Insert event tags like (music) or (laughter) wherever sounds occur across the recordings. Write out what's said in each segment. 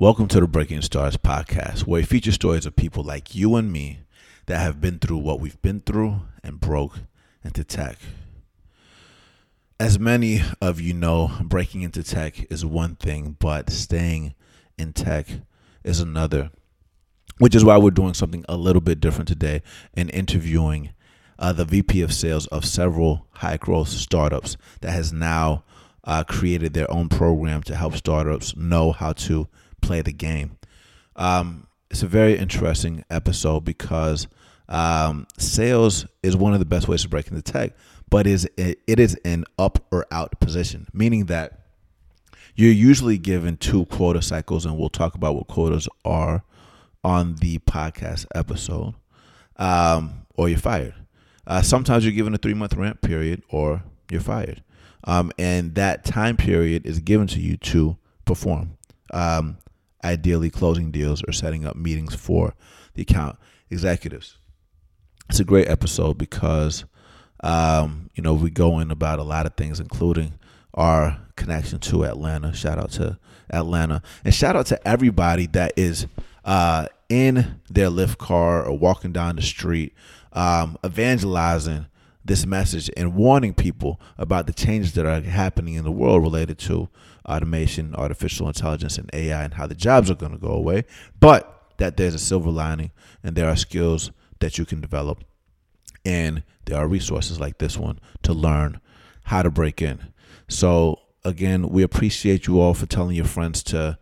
Welcome to the Breaking Stars podcast, where we feature stories of people like you and me that have been through what we've been through and broke into tech. As many of you know, breaking into tech is one thing, but staying in tech is another, which is why we're doing something a little bit different today and interviewing uh, the VP of sales of several high growth startups that has now uh, created their own program to help startups know how to play the game. Um, it's a very interesting episode because um, sales is one of the best ways to break into tech, but is it is an up or out position, meaning that you're usually given two quota cycles, and we'll talk about what quotas are on the podcast episode, um, or you're fired. Uh, sometimes you're given a three month ramp period, or you're fired, um, and that time period is given to you to perform. Um, ideally, closing deals or setting up meetings for the account executives it's a great episode because um, you know we go in about a lot of things, including our connection to Atlanta. Shout out to Atlanta, and shout out to everybody that is uh, in their Lyft car or walking down the street, um, evangelizing this message and warning people about the changes that are happening in the world related to automation, artificial intelligence, and AI, and how the jobs are going to go away, but that there's a silver lining and there are skills that you can develop. And there are resources like this one to learn how to break in. So, again, we appreciate you all for telling your friends to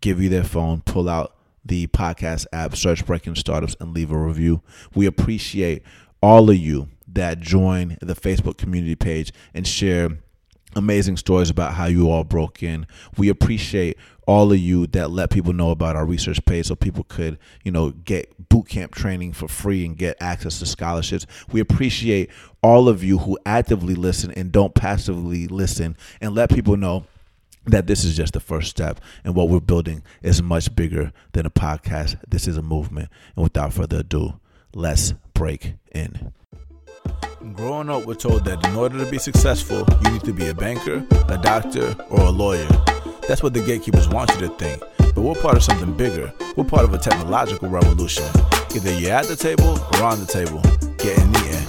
give you their phone, pull out the podcast app, search Breaking Startups, and leave a review. We appreciate all of you that join the Facebook community page and share amazing stories about how you all broke in. We appreciate all of you that let people know about our research page so people could, you know, get boot camp training for free and get access to scholarships. We appreciate all of you who actively listen and don't passively listen and let people know that this is just the first step and what we're building is much bigger than a podcast. This is a movement. And without further ado, let's break in. Growing up, we're told that in order to be successful, you need to be a banker, a doctor, or a lawyer. That's what the gatekeepers want you to think. But we're part of something bigger. We're part of a technological revolution. Either you're at the table or on the table. Get in the end.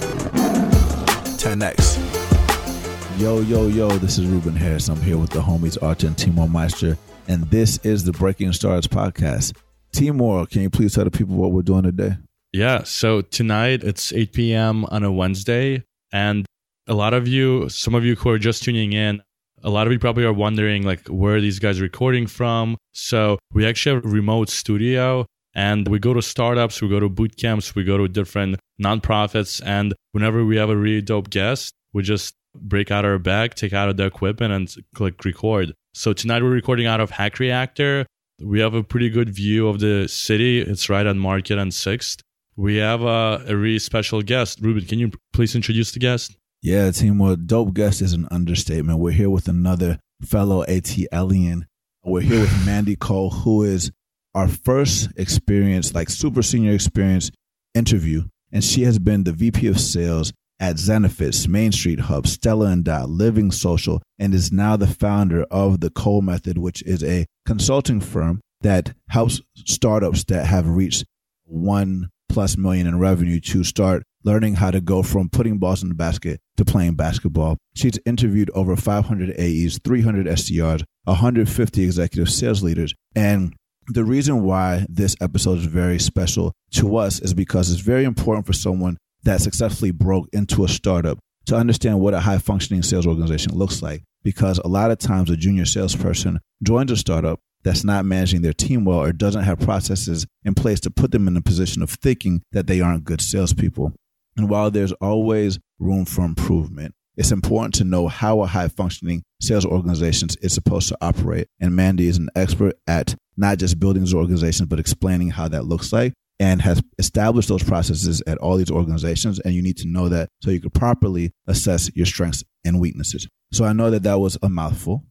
10x. Yo, yo, yo, this is Ruben Harris. I'm here with the homies Artur and Timur Meyster, and this is the Breaking Stars podcast. Timur, can you please tell the people what we're doing today? Yeah, so tonight it's 8 p.m. on a Wednesday, and a lot of you, some of you who are just tuning in, a lot of you probably are wondering like where these guys recording from. So we actually have a remote studio and we go to startups, we go to boot camps, we go to different nonprofits. And whenever we have a really dope guest, we just break out our bag, take out the equipment and click record. So tonight we're recording out of Hack Reactor. We have a pretty good view of the city. It's right on Market and 6th. We have a, a really special guest. Ruben, can you please introduce the guest? Yeah, team. Well, dope guest is an understatement. We're here with another fellow ATLian. We're here with Mandy Cole, who is our first experience, like super senior experience interview. And she has been the VP of sales at Zenefits, Main Street Hub, Stella and Dot, Living Social, and is now the founder of the Cole Method, which is a consulting firm that helps startups that have reached one plus million in revenue to start learning how to go from putting balls in the basket to playing basketball. She's interviewed over 500 AEs, 300 SDRs, 150 executive sales leaders. And the reason why this episode is very special to us is because it's very important for someone that successfully broke into a startup to understand what a high functioning sales organization looks like. Because a lot of times a junior salesperson joins a startup that's not managing their team well or doesn't have processes in place to put them in a position of thinking that they aren't good salespeople. And while there's always room for improvement, it's important to know how a high functioning sales organization is supposed to operate. And Mandy is an expert at not just building those organizations, but explaining how that looks like and has established those processes at all these organizations. And you need to know that so you can properly assess your strengths and weaknesses. So I know that that was a mouthful,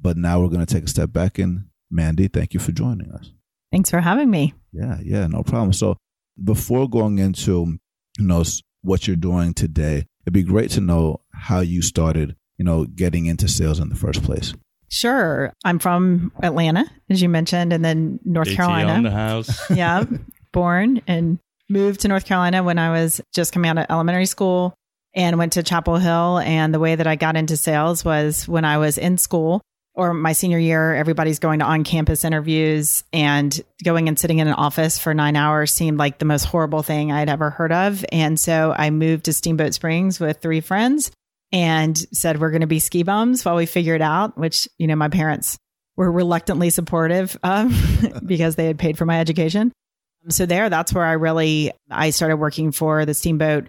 but now we're going to take a step back. And Mandy, thank you for joining us. Thanks for having me. Yeah, yeah, no problem. So before going into you know what you're doing today. It'd be great to know how you started, you know, getting into sales in the first place. Sure. I'm from Atlanta, as you mentioned, and then North ATL Carolina. in the house. (laughs) yeah, born and moved to North Carolina when I was just coming out of elementary school and went to Chapel Hill. And the way that I got into sales was when I was in school or my senior year, everybody's going to on campus interviews and going and sitting in an office for nine hours seemed like the most horrible thing I'd ever heard of. And so I moved to Steamboat Springs with three friends and said, we're going to be ski bums while we figure it out, which, you know, my parents were reluctantly supportive of (laughs) because they had paid for my education. So there, that's where I really, I started working for the Steamboat,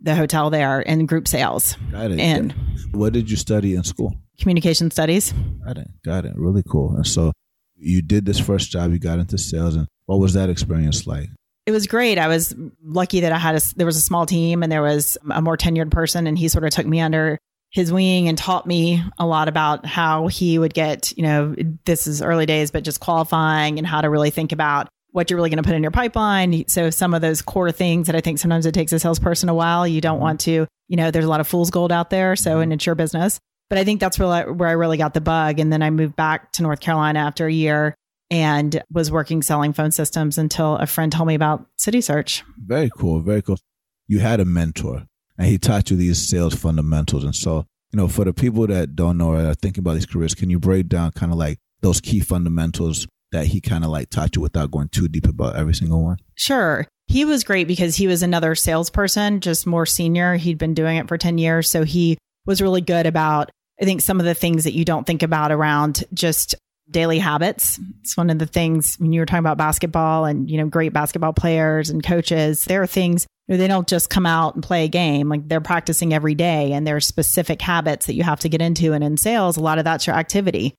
the hotel there in group sales Got it. and what did you study in school? Communication studies. Got it. Got it. Really cool. And so you did this first job, you got into sales, and what was that experience like? It was great. I was lucky that I had a, there was a small team and there was a more tenured person and he sort of took me under his wing and taught me a lot about how he would get, you know, this is early days, but just qualifying and how to really think about what you're really going to put in your pipeline. So some of those core things that I think sometimes it takes a salesperson a while, you don't mm-hmm. want to, you know, there's a lot of fool's gold out there. So, mm-hmm. and it's your business. But I think that's really where I really got the bug. And then I moved back to North Carolina after a year and was working selling phone systems until a friend told me about City Search. Very cool. Very cool. You had a mentor and he taught you these sales fundamentals. And so, you know, for the people that don't know or are thinking about these careers, can you break down kind of like those key fundamentals that he kind of like taught you without going too deep about every single one? Sure. He was great because he was another salesperson, just more senior. He'd been doing it for 10 years. So he was really good about, I think, some of the things that you don't think about around just daily habits. It's one of the things when you were talking about basketball and, you know, great basketball players and coaches, there are things they don't just come out and play a game. Like they're practicing every day and there are specific habits that you have to get into. And in sales, a lot of that's your activity.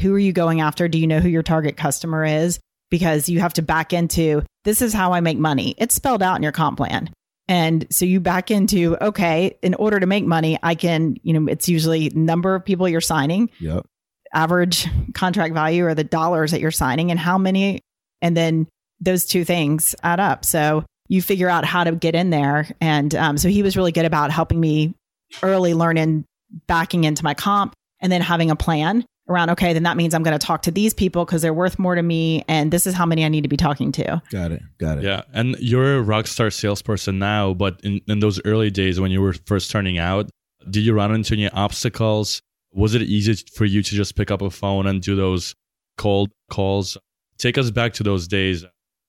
Who are you going after? Do you know who your target customer is? Because you have to back into this is how I make money. It's spelled out in your comp plan. And so you back into, okay, in order to make money, I can, you know, it's usually number of people you're signing, Yep. average contract value or the dollars that you're signing and how many, and then those two things add up. So you figure out how to get in there. And um, so he was really good about helping me early learning, backing into my comp and then having a plan around, okay, then that means I'm going to talk to these people because they're worth more to me. And this is how many I need to be talking to. Got it. Got it. Yeah, and you're a rock star salesperson now, but in, in those early days when you were first starting out, did you run into any obstacles? Was it easy for you to just pick up a phone and do those cold calls? Take us back to those days.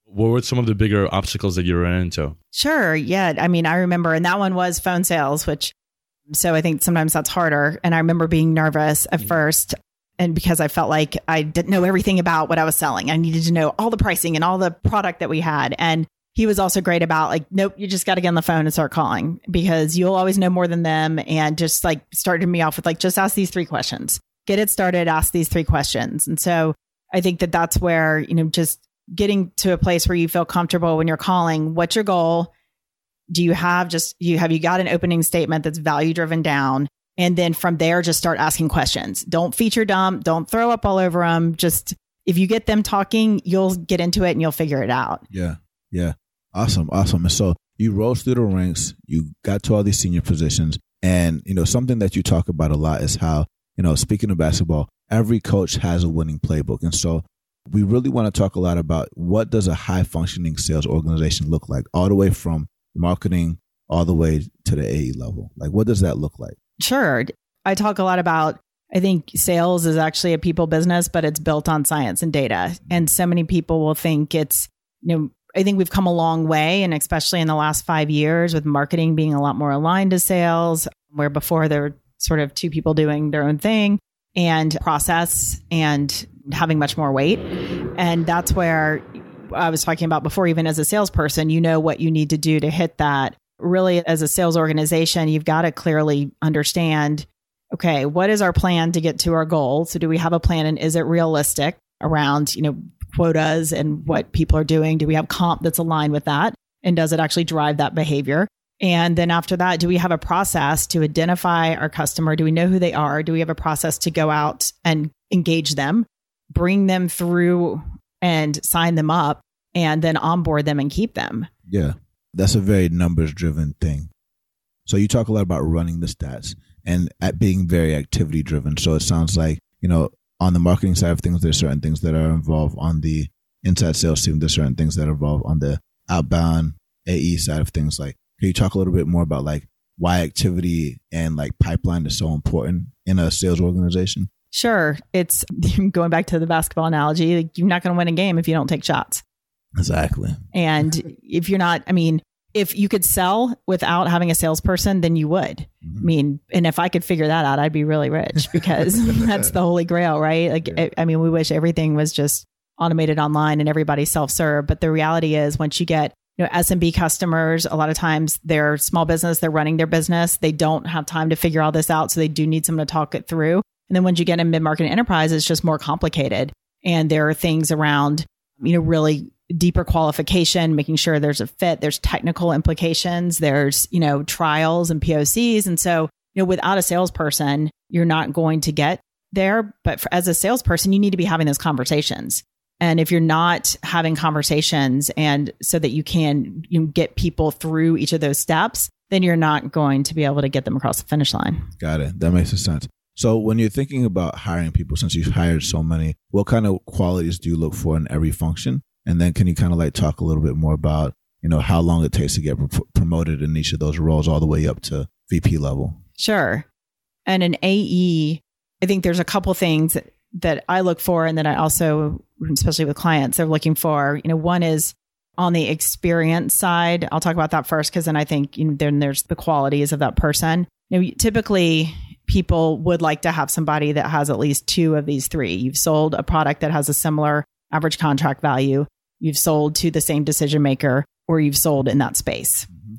What were some of the bigger obstacles that you ran into? Sure. Yeah. I mean, I remember, and that one was phone sales, which so I think sometimes that's harder. And I remember being nervous at mm. first. And because I felt like I didn't know everything about what I was selling, I needed to know all the pricing and all the product that we had. And he was also great about like, nope, you just got to get on the phone and start calling because you'll always know more than them. And just like started me off with like, just ask these three questions, get it started, ask these three questions. And so I think that that's where, you know, just getting to a place where you feel comfortable when you're calling, what's your goal? Do you have just, you have you got an opening statement that's value driven down? And then from there, just start asking questions. Don't feature dump. Don't throw up all over them. Just if you get them talking, you'll get into it and you'll figure it out. Yeah. Yeah. Awesome. Awesome. And so you rose through the ranks, you got to all these senior positions. And, you know, something that you talk about a lot is how, you know, speaking of basketball, every coach has a winning playbook. And so we really want to talk a lot about what does a high functioning sales organization look like, all the way from marketing all the way to the AE level. Like, what does that look like? Sure. I talk a lot about, I think sales is actually a people business, but it's built on science and data. And so many people will think it's, you know, I think we've come a long way. And especially in the last five years with marketing being a lot more aligned to sales, where before there were sort of two people doing their own thing and process and having much more weight. And that's where I was talking about before, even as a salesperson, you know what you need to do to hit that. Really, as a sales organization, you've got to clearly understand okay, what is our plan to get to our goal? So, do we have a plan and is it realistic around, you know, quotas and what people are doing? Do we have comp that's aligned with that? And does it actually drive that behavior? And then after that, do we have a process to identify our customer? Do we know who they are? Do we have a process to go out and engage them, bring them through and sign them up, and then onboard them and keep them? Yeah. That's a very numbers driven thing. So you talk a lot about running the stats and at being very activity driven. So it sounds like you know, on the marketing side of things, there's certain things that are involved on the inside sales team. There's certain things that are involved on the outbound AE side of things. Like, can you talk a little bit more about like why activity and like pipeline is so important in a sales organization? Sure. It's (laughs) going back to the basketball analogy. Like you're not going to win a game if you don't take shots. Exactly. And (laughs) if you're not, I mean, if you could sell without having a salesperson, then you would. Mm-hmm. I mean, and if I could figure that out, I'd be really rich (laughs) because (laughs) that's the holy grail, right? Like, yeah. I mean, we wish everything was just automated online and everybody self-serve. But the reality is once you get you know SMB customers, a lot of times they're small business, they're running their business, they don't have time to figure all this out. So they do need someone to talk it through. And then once you get in mid-market enterprise, it's just more complicated. And there are things around, you know, really deeper qualification, making sure there's a fit, there's technical implications, there's, you know, trials and POCs. And so, you know, without a salesperson, you're not going to get there. But for, as a salesperson, you need to be having those conversations. And if you're not having conversations and so that you can you know, get people through each of those steps, then you're not going to be able to get them across the finish line. Got it. That makes sense. So when you're thinking about hiring people, since you've hired so many, what kind of qualities do you look for in every function? And then can you kind of like talk a little bit more about, you know, how long it takes to get promoted in each of those roles all the way up to VP level? Sure. And an AE, I think there's a couple things that I look for and that I also, especially with clients, they're looking for. You know, one is on the experience side. I'll talk about that first because then I think you know, then there's the qualities of that person. You know, typically people would like to have somebody that has at least two of these three. You've sold a product that has a similar average contract value, you've sold to the same decision maker, or you've sold in that space. Mm-hmm.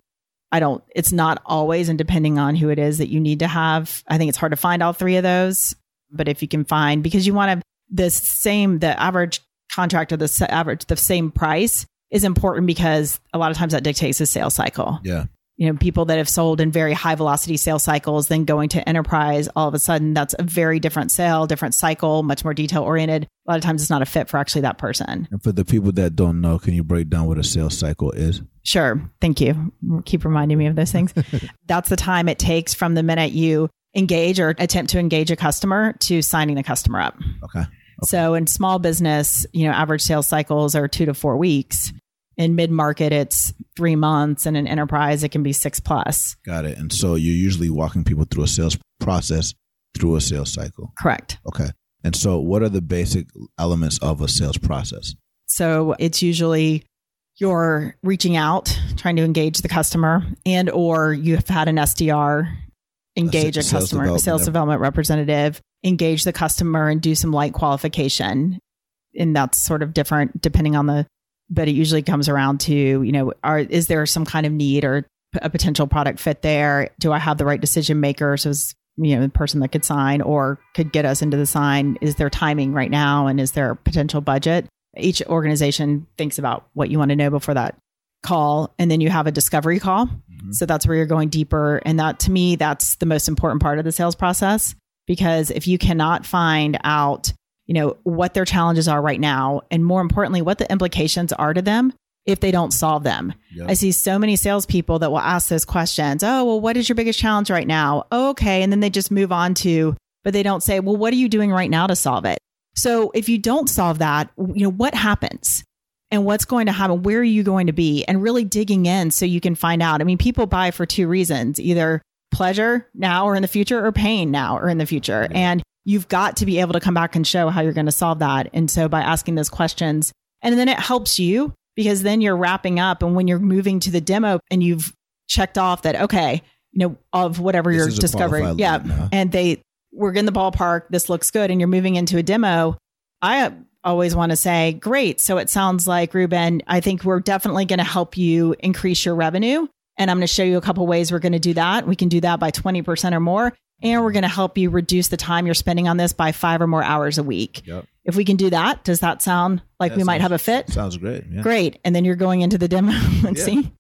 I don't, it's not always, and depending on who it is that you need to have, I think it's hard to find all three of those. But if you can find, because you want to, the same, the average contract or the average, the same price is important because a lot of times that dictates the sales cycle. Yeah. You know, people that have sold in very high velocity sales cycles, then going to enterprise, all of a sudden that's a very different sale, different cycle, much more detail oriented. A lot of times it's not a fit for actually that person. And for the people that don't know, can you break down what a sales cycle is? Sure. Thank you. Keep reminding me of those things. (laughs) that's the time it takes from the minute you engage or attempt to engage a customer to signing the customer up. Okay. okay. So in small business, you know, average sales cycles are two to four weeks. In mid market, it's three months, and in enterprise, it can be six plus. Got it. And so you're usually walking people through a sales process through a sales cycle. Correct. Okay. And so, what are the basic elements of a sales process? So it's usually you're reaching out, trying to engage the customer, and or you've had an SDR engage a, a customer, sales, sales development representative, engage the customer and do some light qualification. And that's sort of different depending on the, but it usually comes around to, you know, are, is there some kind of need or a potential product fit there? Do I have the right decision makers as, you know, the person that could sign or could get us into the sign? Is there timing right now? And is there a potential budget? Each organization thinks about what you want to know before that call. And then you have a discovery call Mm-hmm. So that's where you're going deeper. And that to me, that's the most important part of the sales process. Because if you cannot find out, you know, what their challenges are right now, and more importantly, what the implications are to them if they don't solve them. Yep. I see so many salespeople that will ask those questions. Oh, well, what is your biggest challenge right now? Oh, okay. And then they just move on to, but they don't say, well, what are you doing right now to solve it? So if you don't solve that, you know, what happens? and what's going to happen, where are you going to be, and really digging in so you can find out. I mean, people buy for two reasons either pleasure now or in the future, or pain now or in the future. And you've got to be able to come back and show how you're going to solve that. And so by asking those questions, and then it helps you because then you're wrapping up. And when you're moving to the demo and you've checked off that, okay, you know, of whatever this you're discovering. Yeah. And they, we're in the ballpark. This looks good. And you're moving into a demo. I always want to say, great. So it sounds like, Ruben, I think we're definitely going to help you increase your revenue. And I'm going to show you a couple ways we're going to do that. We can do that by 20% or more. And we're going to help you reduce the time you're spending on this by five or more hours a week. Yep. If we can do that, does that sound like that we sounds, might have a fit? Sounds great. Yeah. Great. And then you're going into the demo (laughs) and yeah. see.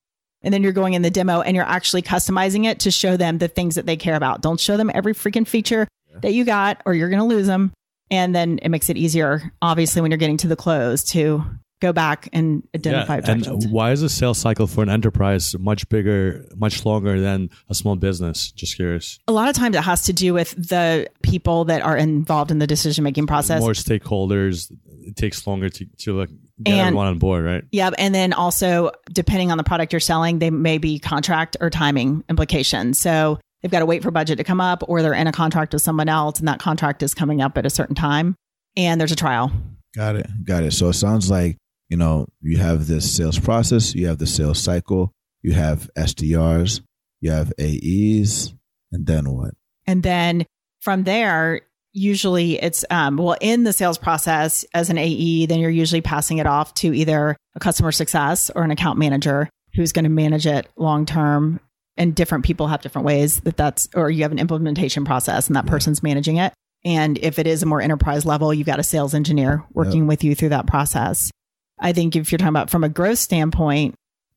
And then you're going in the demo and you're actually customizing it to show them the things that they care about. Don't show them every freaking feature yeah. that you got or you're going to lose them. And then it makes it easier, obviously, when you're getting to the close to go back and identify objections. And why is the sales cycle for an enterprise much bigger, much longer than a small business? Just curious. A lot of times it has to do with the people that are involved in the decision making process. More stakeholders. It takes longer to, to like get and, everyone on board, right? Yeah. And then also, depending on the product you're selling, they may be contract or timing implications. So they've got to wait for budget to come up, or they're in a contract with someone else, and that contract is coming up at a certain time, and there's a trial. Got it. Got it. So it sounds like you know, you have this sales process, you have the sales cycle, you have SDRs, you have AEs, and then what? And then from there, usually it's um, well in the sales process as an AE, then you're usually passing it off to either a customer success or an account manager who's going to manage it long term. And different people have different ways that that's, or you have an implementation process and that yeah. person's managing it. And if it is a more enterprise level, you've got a sales engineer working yep. with you through that process. I think if you're talking about from a growth standpoint,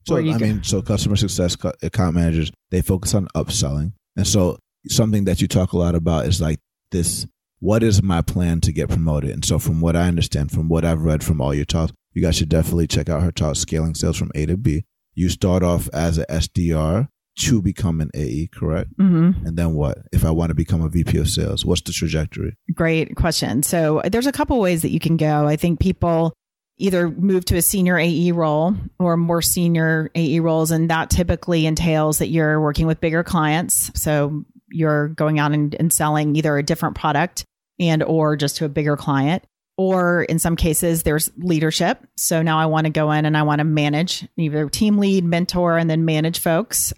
so I mean, so customer success account managers they focus on upselling, and so something that you talk a lot about is like this: what is my plan to get promoted? And so, from what I understand, from what I've read from all your talks, you guys should definitely check out her talk, scaling sales from A to B. You start off as a SDR to become an AE, correct? Mm-hmm. And then what? If I want to become a VP of sales, what's the trajectory? Great question. So there's a couple ways that you can go. I think people either move to a senior AE role or more senior AE roles. And that typically entails that you're working with bigger clients. So you're going out and, and selling either a different product and or just to a bigger client. Or in some cases, there's leadership. So now I want to go in and I want to manage either team lead, mentor, and then manage folks.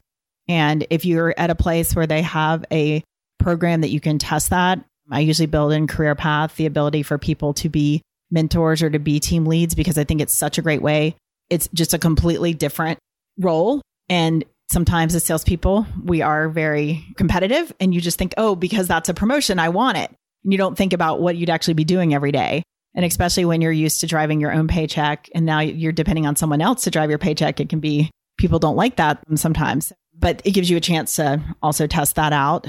And if you're at a place where they have a program that you can test that, I usually build in career path the ability for people to be mentors or to be team leads because I think it's such a great way. It's just a completely different role. And sometimes as salespeople, we are very competitive and you just think, oh, because that's a promotion, I want it. And you don't think about what you'd actually be doing every day. And especially when you're used to driving your own paycheck and now you're depending on someone else to drive your paycheck, it can be people don't like that sometimes. But it gives you a chance to also test that out.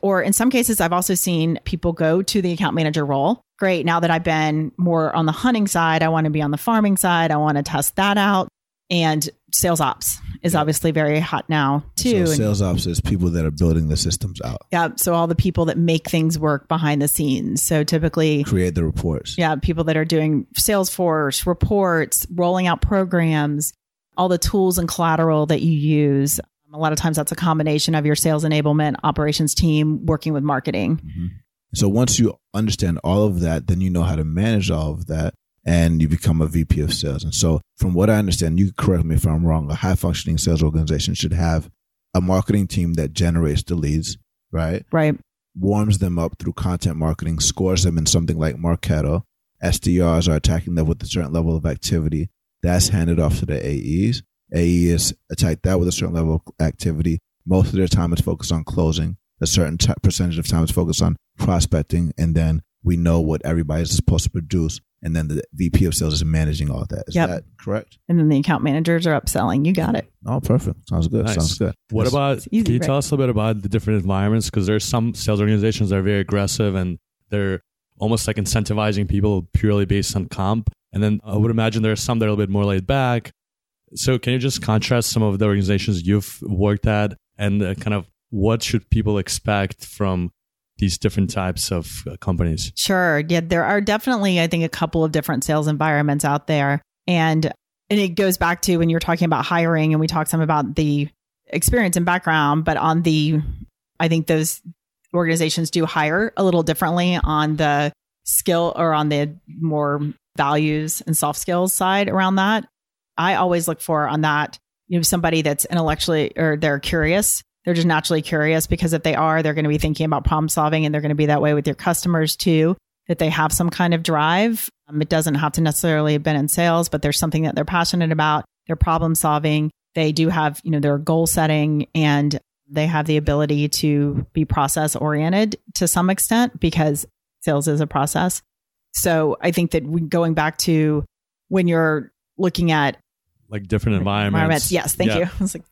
Or in some cases, I've also seen people go to the account manager role great. Now that I've been more on the hunting side, I want to be on the farming side. I want to test that out. And sales ops is yeah. obviously very hot now too. So sales ops is people that are building the systems out. Yeah. So all the people that make things work behind the scenes. So typically create the reports. Yeah. People that are doing Salesforce reports, rolling out programs, all the tools and collateral that you use. A lot of times that's a combination of your sales enablement operations team working with marketing. Mm-hmm. So once you understand all of that, then you know how to manage all of that and you become a VP of sales. And so from what I understand, you correct me if I'm wrong, a high functioning sales organization should have a marketing team that generates the leads, right? Right. Warms them up through content marketing, scores them in something like Marketo. SDRs are attacking them with a certain level of activity. That's handed off to the AEs. AEs attack that with a certain level of activity. Most of their time is focused on closing. A certain t- percentage of time is focused on prospecting, and then we know what everybody's supposed to produce. And then the VP of sales is managing all of that. Is yep. that correct? And then the account managers are upselling. You got it. Oh, perfect. Sounds good. Nice. Sounds good. What yes. about, easy, can you right? tell us a little bit about the different environments? Because there's some sales organizations that are very aggressive and they're almost like incentivizing people purely based on comp. And then I would imagine there are some that are a little bit more laid back. So can you just contrast some of the organizations you've worked at and uh, kind of what should people expect from these different types of uh, companies? Sure. Yeah, there are definitely, I think, a couple of different sales environments out there. And and it goes back to when you're talking about hiring and we talked some about the experience and background, but on the I think those organizations do hire a little differently on the skill or on the more values and soft skills side around that. I always look for on that, you know, somebody that's intellectually or they're curious they're just naturally curious because if they are, they're going to be thinking about problem solving and they're going to be that way with your customers too, that they have some kind of drive. Um, it doesn't have to necessarily have been in sales, but there's something that they're passionate about. They're problem solving. They do have, you know, their goal setting and they have the ability to be process oriented to some extent because sales is a process. So I think that going back to when you're looking at like different environments. environments yes, thank yeah. you. (laughs) like,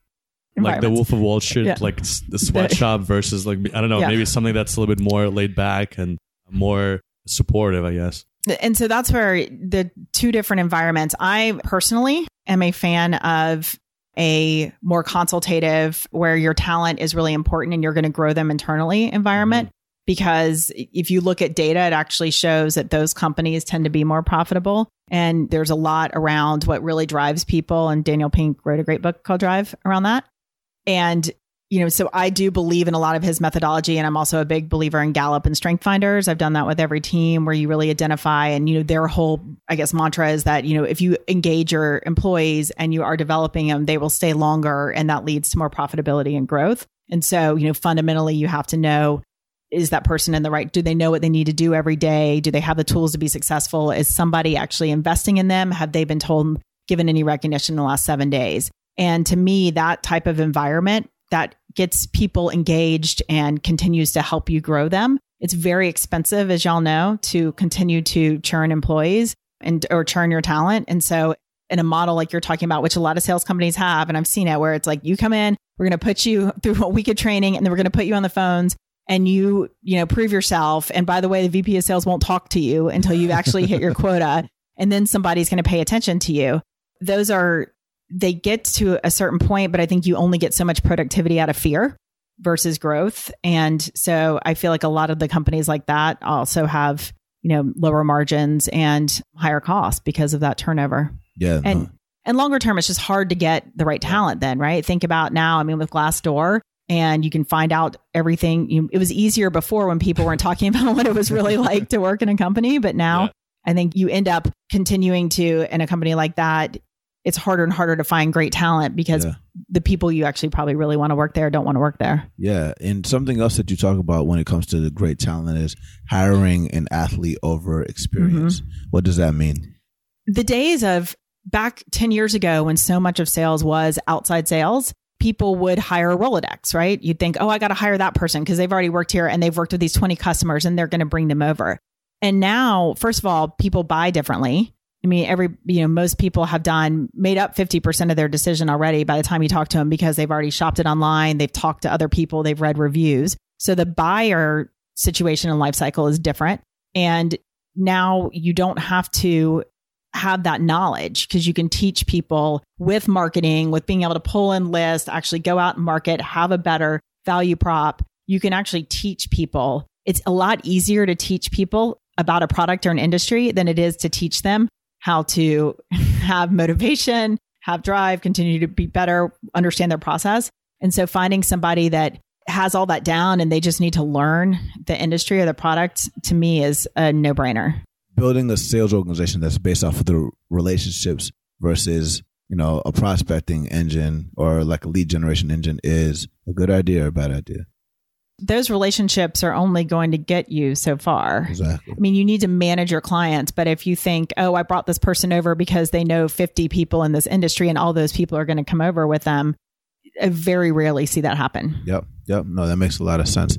like the Wolf of Wall Street, yeah. like (laughs) the sweatshop versus like I don't know, yeah. maybe something that's a little bit more laid back and more supportive, I guess. And so that's where the two different environments. I personally am a fan of a more consultative where your talent is really important and you're going to grow them internally environment. Because if you look at data, it actually shows that those companies tend to be more profitable. And there's a lot around what really drives people. And Daniel Pink wrote a great book called Drive around that. And you know, so I do believe in a lot of his methodology, and I'm also a big believer in Gallup and Strength Finders. I've done that with every team where you really identify, and you know, their whole, I guess, mantra is that you know, if you engage your employees and you are developing them, they will stay longer, and that leads to more profitability and growth. And so, you know, fundamentally, you have to know is that person in the right do they know what they need to do every day do they have the tools to be successful is somebody actually investing in them have they been told given any recognition in the last 7 days and to me that type of environment that gets people engaged and continues to help you grow them. It's very expensive, as y'all know, to continue to churn employees and or churn your talent. And so in a model like you're talking about, which a lot of sales companies have, and I've seen it where it's like you come in, we're going to put you (laughs) through a week of training, and then we're going to put you on the phones and you, you know, prove yourself. And by the way, the VP of sales won't talk to you until you've actually hit your (laughs) quota. And then somebody's going to pay attention to you. Those are they get to a certain point, but I think you only get so much productivity out of fear versus growth. And so I feel like a lot of the companies like that also have, you know, lower margins and higher costs because of that turnover. Yeah. And no. and longer term it's just hard to get the right talent then, right? Think about now, I mean with Glassdoor and you can find out everything. You, it was easier before when people weren't talking (laughs) about what it was really (laughs) like to work in a company, but now yeah. I think you end up continuing to in a company like that it's harder and harder to find great talent because yeah. the people you actually probably really want to work there don't want to work there. Yeah. And something else that you talk about when it comes to the great talent is hiring an athlete over experience. Mm-hmm. What does that mean? The days of back 10 years ago when so much of sales was outside sales, people would hire a Rolodex, right? You'd think, oh, I got to hire that person because they've already worked here and they've worked with these 20 customers and they're going to bring them over. And now, first of all, people buy differently. I mean, every, you know, most people have done made up 50% of their decision already by the time you talk to them because they've already shopped it online. They've talked to other people. They've read reviews. So the buyer situation and life cycle is different. And now you don't have to have that knowledge because you can teach people with marketing, with being able to pull in lists, actually go out and market, have a better value prop. You can actually teach people. It's a lot easier to teach people about a product or an industry than it is to teach them how to (laughs) have motivation, have drive, continue to be better, understand their process. And so finding somebody that has all that down and they just need to learn the industry or the product to me is a no brainer. Building a sales organization that's based off of the relationships versus, you know, a prospecting engine or like a lead generation engine is a good idea or a bad idea those relationships are only going to get you so far. Exactly. I mean, you need to manage your clients, but if you think, oh, I brought this person over because they know 50 people in this industry and all those people are going to come over with them, I very rarely see that happen. Yep. Yep. No, that makes a lot of sense.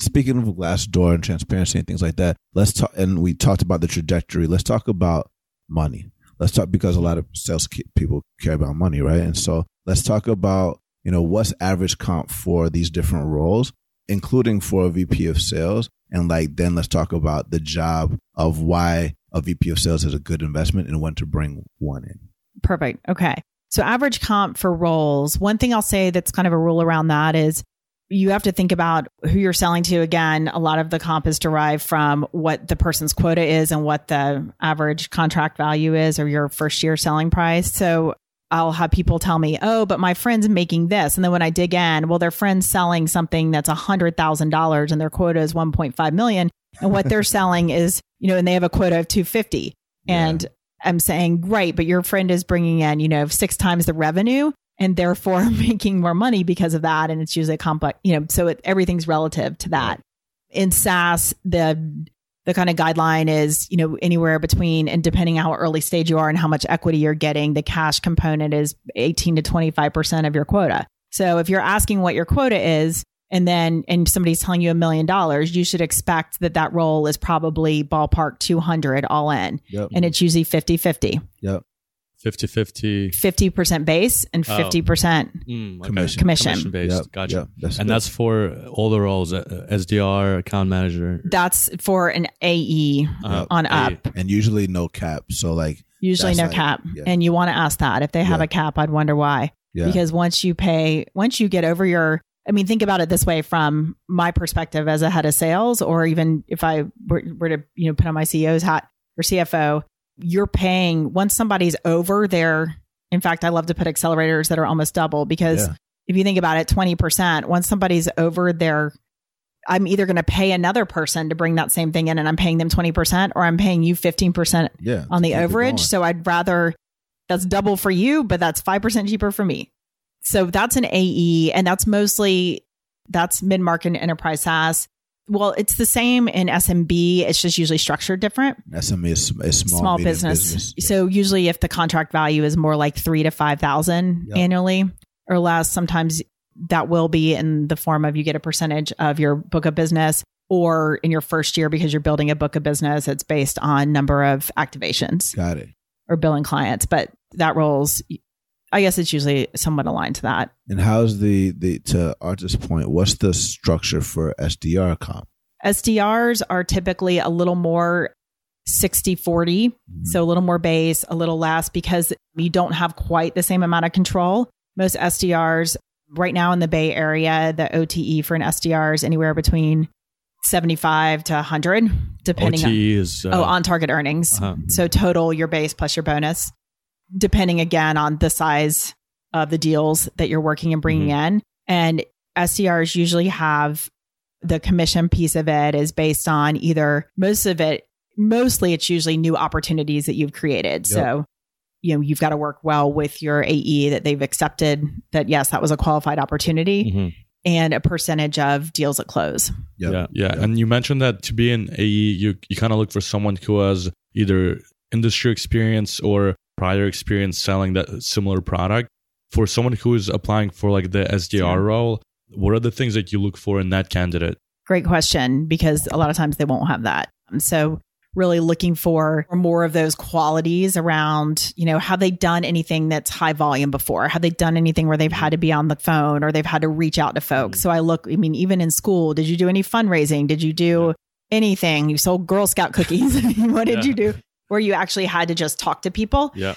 Speaking of Glassdoor and transparency and things like that, let's talk. And we talked about the trajectory. Let's talk about money. Let's talk because a lot of sales people care about money, right? And so let's talk about you know, what's average comp for these different roles, including for a VP of sales. And like, then let's talk about the job of why a VP of sales is a good investment and when to bring one in. Perfect. Okay. So average comp for roles. One thing I'll say that's kind of a rule around that is you have to think about who you're selling to. Again, a lot of the comp is derived from what the person's quota is and what the average contract value is or your first year selling price. So I'll have people tell me, oh, but my friend's making this. And then when I dig in, well, their friend's selling something that's $100,000 and their quota is 1.5 million. And what they're (laughs) selling is, you know, and they have a quota of 250. And yeah. I'm saying, right, but your friend is bringing in, you know, six times the revenue and therefore (laughs) making more money because of that. And it's usually complex, you know, so it, everything's relative to that. In SaaS, the the kind of guideline is, you know, anywhere between, and depending how early stage you are and how much equity you're getting, the cash component is 18 to 25% of your quota. So if you're asking what your quota is, and then, and somebody's telling you a million dollars, you should expect that that role is probably ballpark 200 all in. Yep. And it's usually 50 50. Yep. 50 50. 50% base and Oh. 50% Mm, okay. Commission. Commission. based. Yep, Gotcha. yep, that's and good. that's for all the roles uh, SDR, account manager. that's for an AE uh, on a- up. and usually no cap. So like Usually no like- cap. yeah. And you want to ask that. If they have Yeah. a cap, I'd wonder why. yeah, Because once you pay, once you get over your, I mean, think about it this way from my perspective as a head of sales, or even if I were, were to, you know, put on my CEO's hat or CFO, you're paying once somebody's over their, in fact, I love to put accelerators that are almost double because Yeah. if you think about it, 20%, once somebody's over their, I'm either going to pay another person to bring that same thing in and I'm paying them 20% or I'm paying you 15% yeah. on the overage. So I'd rather that's double for you, but that's 5% cheaper for me. So that's an AE and that's mostly that's mid-market and enterprise SaaS. Well, it's the same in SMB. It's just usually structured different. SMB is, is small, Small, medium business. So usually if the contract value is more like three to 5,000 Yep. annually or less, sometimes that will be in the form of you get a percentage of your book of business or in your first year because you're building a book of business. It's based on number of activations got it. or billing clients, but that rolls. I guess it's usually somewhat aligned to that. And how's the the to Art's point? What's the structure for SDR comp? SDRs are typically a little more 60 40, so a little more base, a little less because you don't have quite the same amount of control. Most SDRs right now in the Bay Area, the OTE for an SDR is anywhere between 75 to 100, depending OTE on is uh, oh on target earnings. uh-huh. So total your base plus your bonus, depending again on the size of the deals that you're working and bringing in. And SDRs usually have the commission piece of it is based on either most of it, mostly it's usually new opportunities that you've created. So, you know, you've got to work well with your AE that they've accepted that, yes, that was a qualified opportunity Mhm. and a percentage of deals at close. Yep. Yeah, yeah. Yep. And you mentioned that to be an AE, you you kind of look for someone who has either industry experience or prior experience selling that similar product. For someone who is applying for like the SDR role, what are the things that you look for in that candidate? Great question because a lot of times they won't have that. Um, So really looking for more of those qualities around, you know, have they done anything that's high volume before? Have they done anything where they've had to be on the phone or they've had to reach out to folks? So I look, I mean, even in school, did you do any fundraising? Did you do anything? You sold Girl Scout cookies. (laughs) What did Yeah. you do? Where you actually had to just talk to people? Yeah.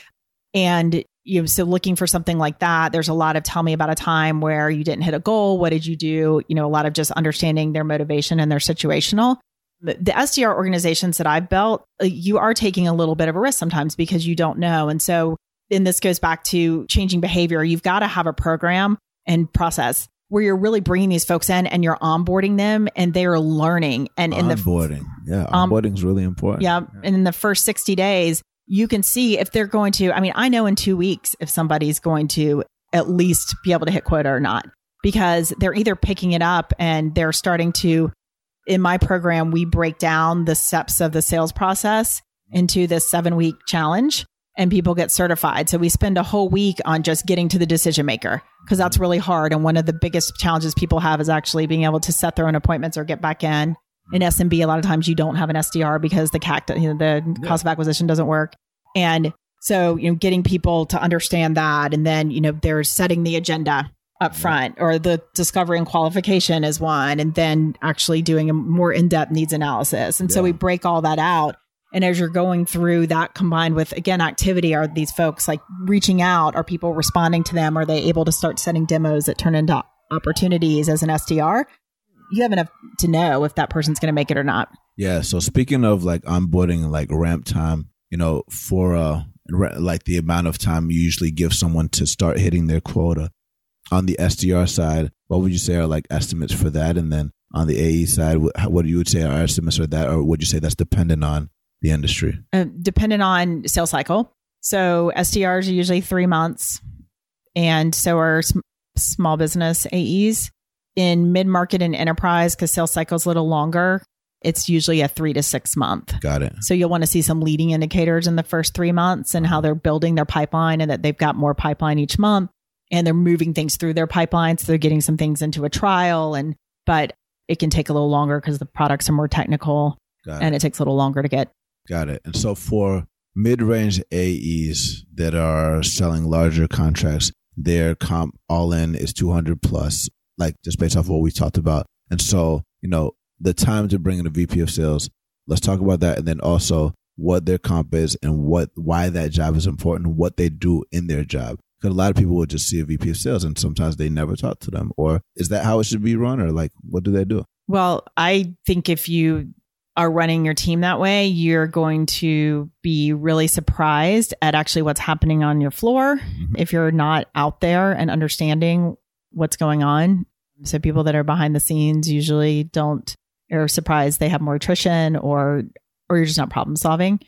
And you know, so looking for something like that, there's a lot of tell me about a time where you didn't hit a goal. What did you do? You know, a lot of just understanding their motivation and their situational. The SDR organizations that I've built, uh, you are taking a little bit of a risk sometimes because you don't know. And so, and this goes back to changing behavior. You've got to have a program and process where you're really bringing these folks in and you're onboarding them and they're learning. And in the onboarding. Yeah, Um, onboarding is really important. yeah. And in the first 60 days, you can see if they're going to, I mean, I know in two weeks if somebody's going to at least be able to hit quota or not because they're either picking it up and they're starting to, in my program, we break down the steps of the sales process into this seven week challenge and people get certified. So we spend a whole week on just getting to the decision maker because that's really hard. And one of the biggest challenges people have is actually being able to set their own appointments or get back in. In mm-hmm. SMB, a lot of times you don't have an SDR because the CAC, you know, the cost of acquisition doesn't work. And so, you know, getting people to understand that. And then, you know, they're setting the agenda up front or the discovery and qualification is one. And then actually doing a more in depth needs analysis. And so we break all that out. And as you're going through that combined with, again, activity, are these folks like reaching out? Are people responding to them? Are they able to start setting demos that turn into opportunities as an SDR? You have enough to know if that person's going to make it or not. Yeah. So speaking of like onboarding like ramp time, you know, for uh like the amount of time you usually give someone to start hitting their quota on the SDR side, what would you say are like estimates for that? And then on the AE side, what, what do you would say are estimates for that, or would you say that's dependent on the industry? uh, dependent on sales cycle. So SDRs are usually three months, and so are sm- small business AEs. In mid market and enterprise, because sales cycle is a little longer, it's usually a three to six month. Got it. So you'll want to see some leading indicators in the first three months and how they're building their pipeline and that they've got more pipeline each month and they're moving things through their pipeline. So they're getting some things into a trial and but it can take a little longer because the products are more technical and it takes a little longer to get Got it. And so for mid-range AEs that are selling larger contracts, their comp all in is 200 plus, like just based off what we talked about. And so, you know, the time to bring in a VP of sales, let's talk about that. And then also what their comp is and what, why that job is important, what they do in their job. Because a lot of people would just see a VP of sales and sometimes they never talk to them. Or is that how it should be run? Or like, what do they do? Well, I think if you are running your team that way, you're going to be really surprised at actually what's happening on your floor Mm-hmm. if you're not out there and understanding what's going on. So people that are behind the scenes usually don't are surprised they have more attrition or or you're just not problem solving.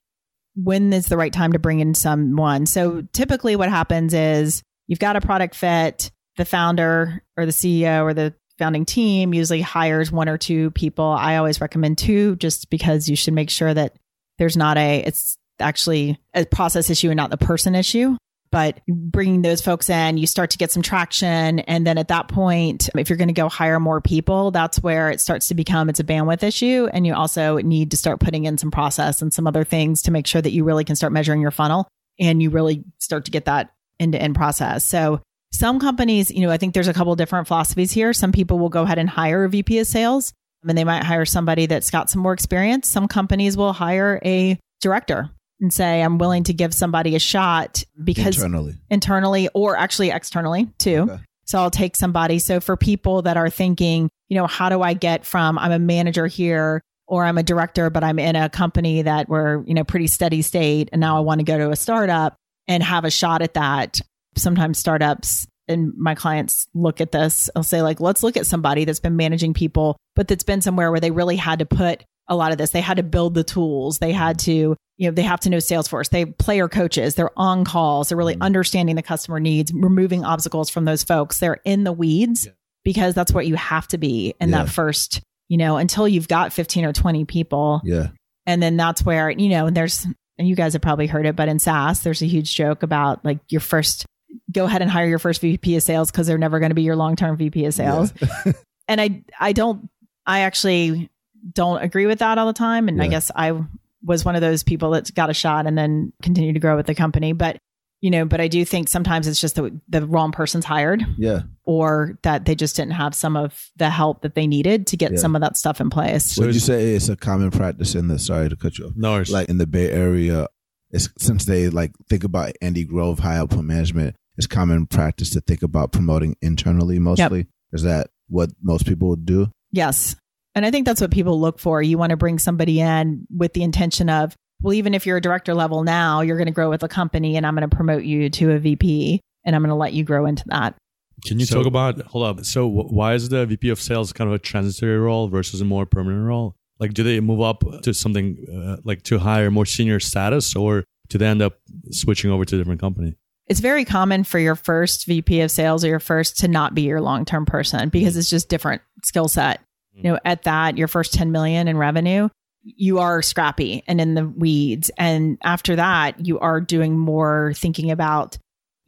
When is the right time to bring in someone? So typically what happens is you've got a product fit, the founder or the CEO or the founding team usually hires one or two people. I always recommend two just because you should make sure that there's not a, it's actually a process issue and not the person issue. But bringing those folks in, you start to get some traction. And then at that point, if you're going to go hire more people, that's where it starts to become it's a bandwidth issue. And you also need to start putting in some process and some other things to make sure that you really can start measuring your funnel and you really start to get that end to end process. So some companies, you know, I think there's a couple different philosophies here. Some people will go ahead and hire a VP of sales and they might hire somebody that's got some more experience. Some companies will hire a director and say, I'm willing to give somebody a shot because Internally. internally or actually externally too. Okay. So I'll take somebody. So for people that are thinking, you know, how do I get from I'm a manager here or I'm a director, but I'm in a company that we're, you know, pretty steady state and now I want to go to a startup and have a shot at that. Sometimes startups and my clients look at this, I'll say like, let's look at somebody that's been managing people, but that's been somewhere where they really had to put a lot of this. They had to build the tools. They had to, you know, they have to know Salesforce. They player coaches. They're on calls. They're really mm-hmm. understanding the customer needs, removing obstacles from those folks. They're in the weeds because that's what you have to be in Yeah. that first, you know, until you've got 15 or 20 people. Yeah. And then that's where, you know, and there's, and you guys have probably heard it, but in SaaS, there's a huge joke about like your first, go ahead and hire your first VP of sales because they're never going to be your long term VP of sales. (laughs) and I, I don't, I actually don't agree with that all the time. And I guess I was one of those people that got a shot and then continued to grow with the company. But, you know, but I do think sometimes it's just the, the wrong person's hired Yeah. or that they just didn't have some of the help that they needed to get Yeah. some of that stuff in place. So Would you say it's a common practice in the, sorry to cut you off, No, like in the Bay Area, it's, since they like think about Andy Grove, high output management, it's common practice to think about promoting internally mostly. Is that what most people would do? Yes. And I think that's what people look for. You want to bring somebody in with the intention of, well, even if you're a director level now, you're going to grow with the company and I'm going to promote you to a VP and I'm going to let you grow into that. Can you So- talk about hold up? So why is the VP of sales kind of a transitory role versus a more permanent role? Like, do they move up to something uh, like to higher, more senior status, or do they end up switching over to a different company? It's very common for your first VP of sales or your first to not be your long term person because it's just different skill set. You know, at that, your first 10 million in revenue, you are scrappy and in the weeds. And after that, you are doing more thinking about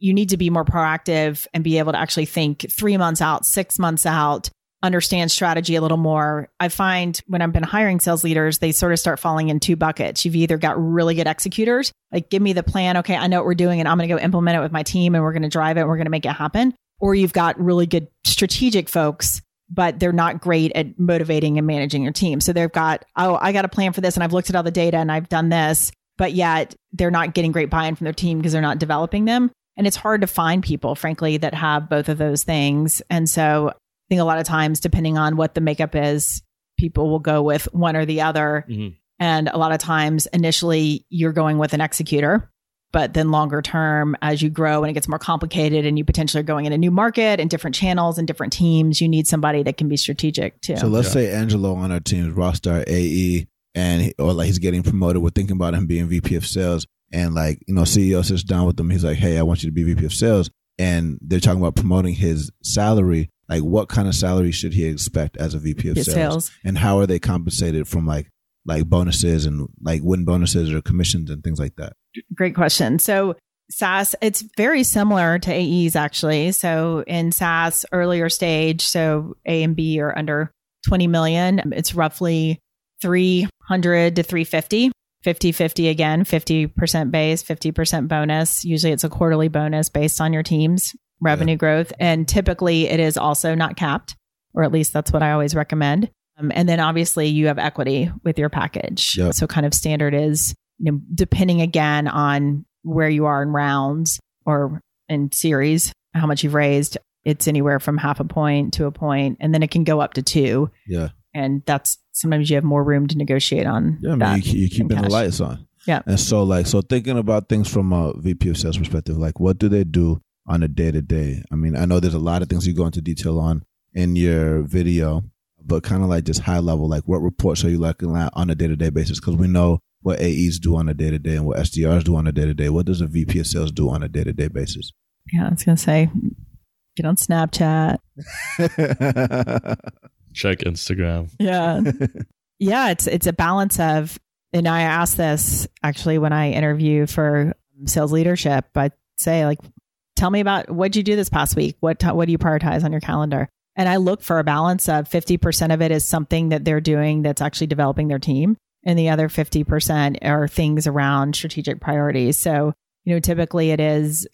you need to be more proactive and be able to actually think three months out, six months out, understand strategy a little more. I find when I've been hiring sales leaders, they sort of start falling in two buckets. You've either got really good executors, like give me the plan. Okay, I know what we're doing and I'm going to go implement it with my team and we're going to drive it and we're going to make it happen. Or you've got really good strategic folks, but they're not great at motivating and managing your team. So they've got, oh, I got a plan for this and I've looked at all the data and I've done this, but yet they're not getting great buy in from their team because they're not developing them. And it's hard to find people, frankly, that have both of those things. And so I think a lot of times, depending on what the makeup is, people will go with one or the other. Mhm. And a lot of times, initially, you're going with an executor. But then longer term, as you grow and it gets more complicated and you potentially are going in a new market and different channels and different teams, you need somebody that can be strategic too. So let's Yeah. say Angelo on our team is Rockstar AE and he, or like he's getting promoted. We're thinking about him being VP of sales and like, you know, CEO sits down with him. He's like, Hey, I want you to be VP of sales. And they're talking about promoting his salary. Like what kind of salary should he expect as a VP of sales? sales. And how are they compensated from like, like bonuses and like win bonuses or commissions and things like that? Great question. So SaaS, it's very similar to AEs actually. So in SaaS earlier stage, so A and B are under 20 million. It's roughly 300 to 350 50 50 again, 50% base, 50% bonus. Usually it's a quarterly bonus based on your team's revenue growth. And typically it is also not capped, or at least that's what I always recommend. Um, and then obviously you have equity with your package. Yep. So kind of standard is, you know, depending again on where you are in rounds or in series, how much you've raised, it's anywhere from half a point to a point, and then it can go up to two. Yeah. And that's sometimes you have more room to negotiate on. Yeah, I mean, you, you're keeping the lights on. Yeah. And so, like, so thinking about things from a VP of sales perspective, like, what do they do on a day to day? I mean, I know there's a lot of things you go into detail on in your video, but kind of like just high level, like, what reports are you looking at on a day to day basis? Because we know what AEs do on a day to day and what SDRs do on a day to day. What does a VP of sales do on a day to day basis? Yeah, I was gonna say, get on Snapchat. (laughs) Check Instagram. Yeah, (laughs) yeah. It's it's a balance of, and I ask this actually when I interview for sales leadership. I say like, tell me about what you do this past week. What what do you prioritize on your calendar? And I look for a balance of fifty percent of it is something that they're doing that's actually developing their team, and the other fifty percent are things around strategic priorities. So you know, typically it is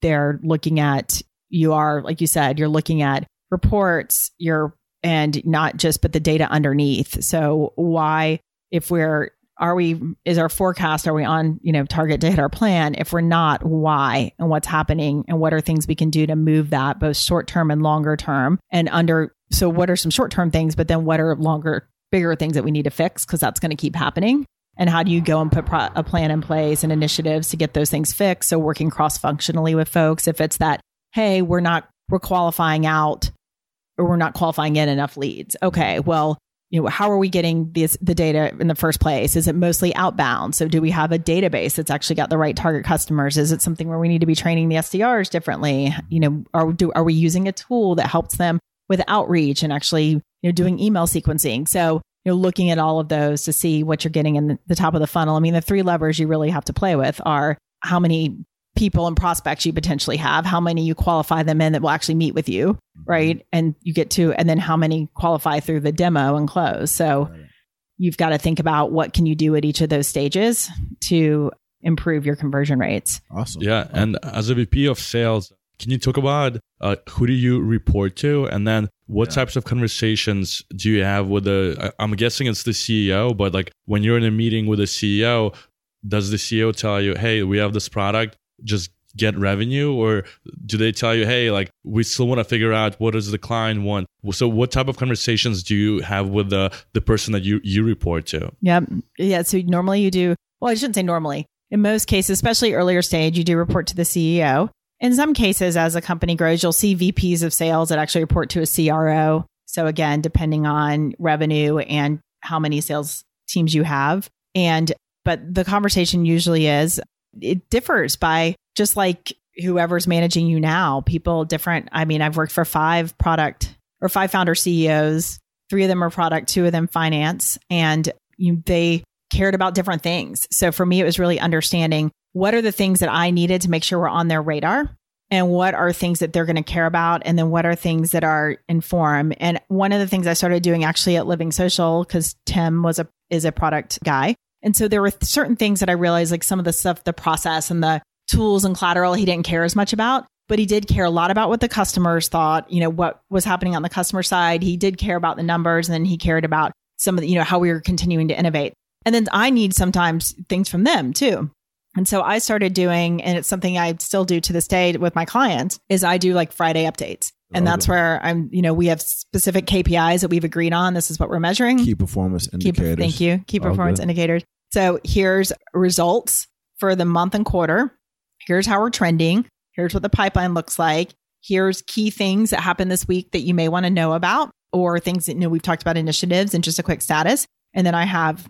they're looking at you are like you said you're looking at reports you're and not just but the data underneath so why if we're are we is our forecast are we on you know target to hit our plan? If we're not why and what's happening and what are things we can do to move that both short term and longer term and under so what are some short term things but then what are longer bigger things that we need to fix? Because that's going to keep happening. And how do you go and put pro- a plan in place and initiatives to get those things fixed? So working cross functionally with folks if it's that hey we're not we're qualifying out or we're not qualifying in enough leads. Okay well you know how are we getting this, the data in the first place? Is it mostly outbound? So do we have a database that's actually got the right target customers? Is it something where we need to be training the sdrs differently? You know are, do, are we using a tool that helps them with outreach and actually you know doing email sequencing? So you know looking at all of those to see what you're getting in the top of the funnel. I mean the three levers you really have to play with are how many people and prospects you potentially have how many you qualify them in that will actually meet with you right and you get to and then how many qualify through the demo and close so you've got to think about what can you do at each of those stages to improve your conversion rates Awesome. Yeah, and as a VP of sales, can you talk about uh, who do you report to, and then what Yeah. types of conversations do you have with the? I- I'm guessing it's the CEO, but like when you're in a meeting with a CEO, does the CEO tell you, "Hey, we have this product, just get revenue," or do they tell you, "Hey, like we still want to figure out what does the client want?" So, what type of conversations do you have with the the person that you you report to? Yep. Yeah. So normally you do, well, I shouldn't say normally. In most cases, especially earlier stage, you do report to the CEO. In some cases, as a company grows, you'll see VPs of sales that actually report to a CRO. So again, depending on revenue and how many sales teams you have. And, but the conversation usually is, it differs by just like whoever's managing you now. People different. I mean, I've worked for five product or five founder CEOs. Three of them are product, two of them finance, and you, they cared about different things. So for me, it was really understanding what are the things that I needed to make sure we're on their radar and what are things that they're going to care about and then what are things that are inform and one of the things i started doing actually at living social because tim was a is a product guy and so there were certain things that i realized like some of the stuff the process and the tools and collateral he didn't care as much about but he did care a lot about what the customers thought you know what was happening on the customer side he did care about the numbers and then he cared about some of the you know how we were continuing to innovate and then i need sometimes things from them too and so I started doing, and it's something I still do to this day with my clients, is I do like Friday updates. And that's Okay. where I'm, you know, we have specific KPIs that we've agreed on. This is what we're measuring. Key performance Key- indicators. thank you. Key performance indicators. So here's results for the month and quarter. Here's how we're trending. Here's what the pipeline looks like. Here's key things that happened this week that you may want to know about, or things that you know we've talked about initiatives and just a quick status. And then I have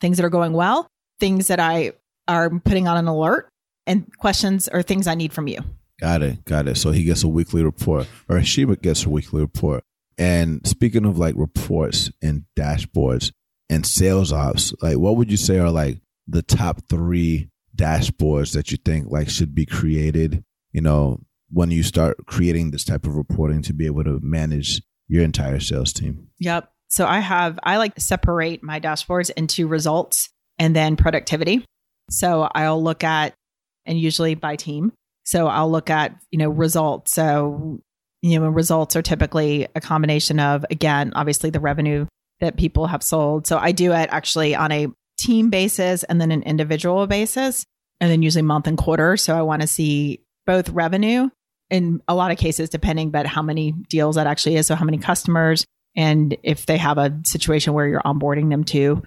things that are going well, things that I are putting on an alert, and questions or things I need from you. Got it. Got it. So he gets a weekly report, or she gets a weekly report. And speaking of like reports and dashboards and sales ops, like what would you say are like the top three dashboards that you think like should be created? You know, when you start creating this type of reporting to be able to manage your entire sales team. Yep. So I have I like to separate my dashboards into results and then productivity. So I'll look at, and usually by team. So I'll look at, you know, results. So, you know, results are typically a combination of, again, obviously the revenue that people have sold. So I do it actually on a team basis and then an individual basis, and then usually month and quarter. So I want to see both revenue in a lot of cases, depending, but how many deals that actually is. So how many customers, and if they have a situation where you're onboarding them to,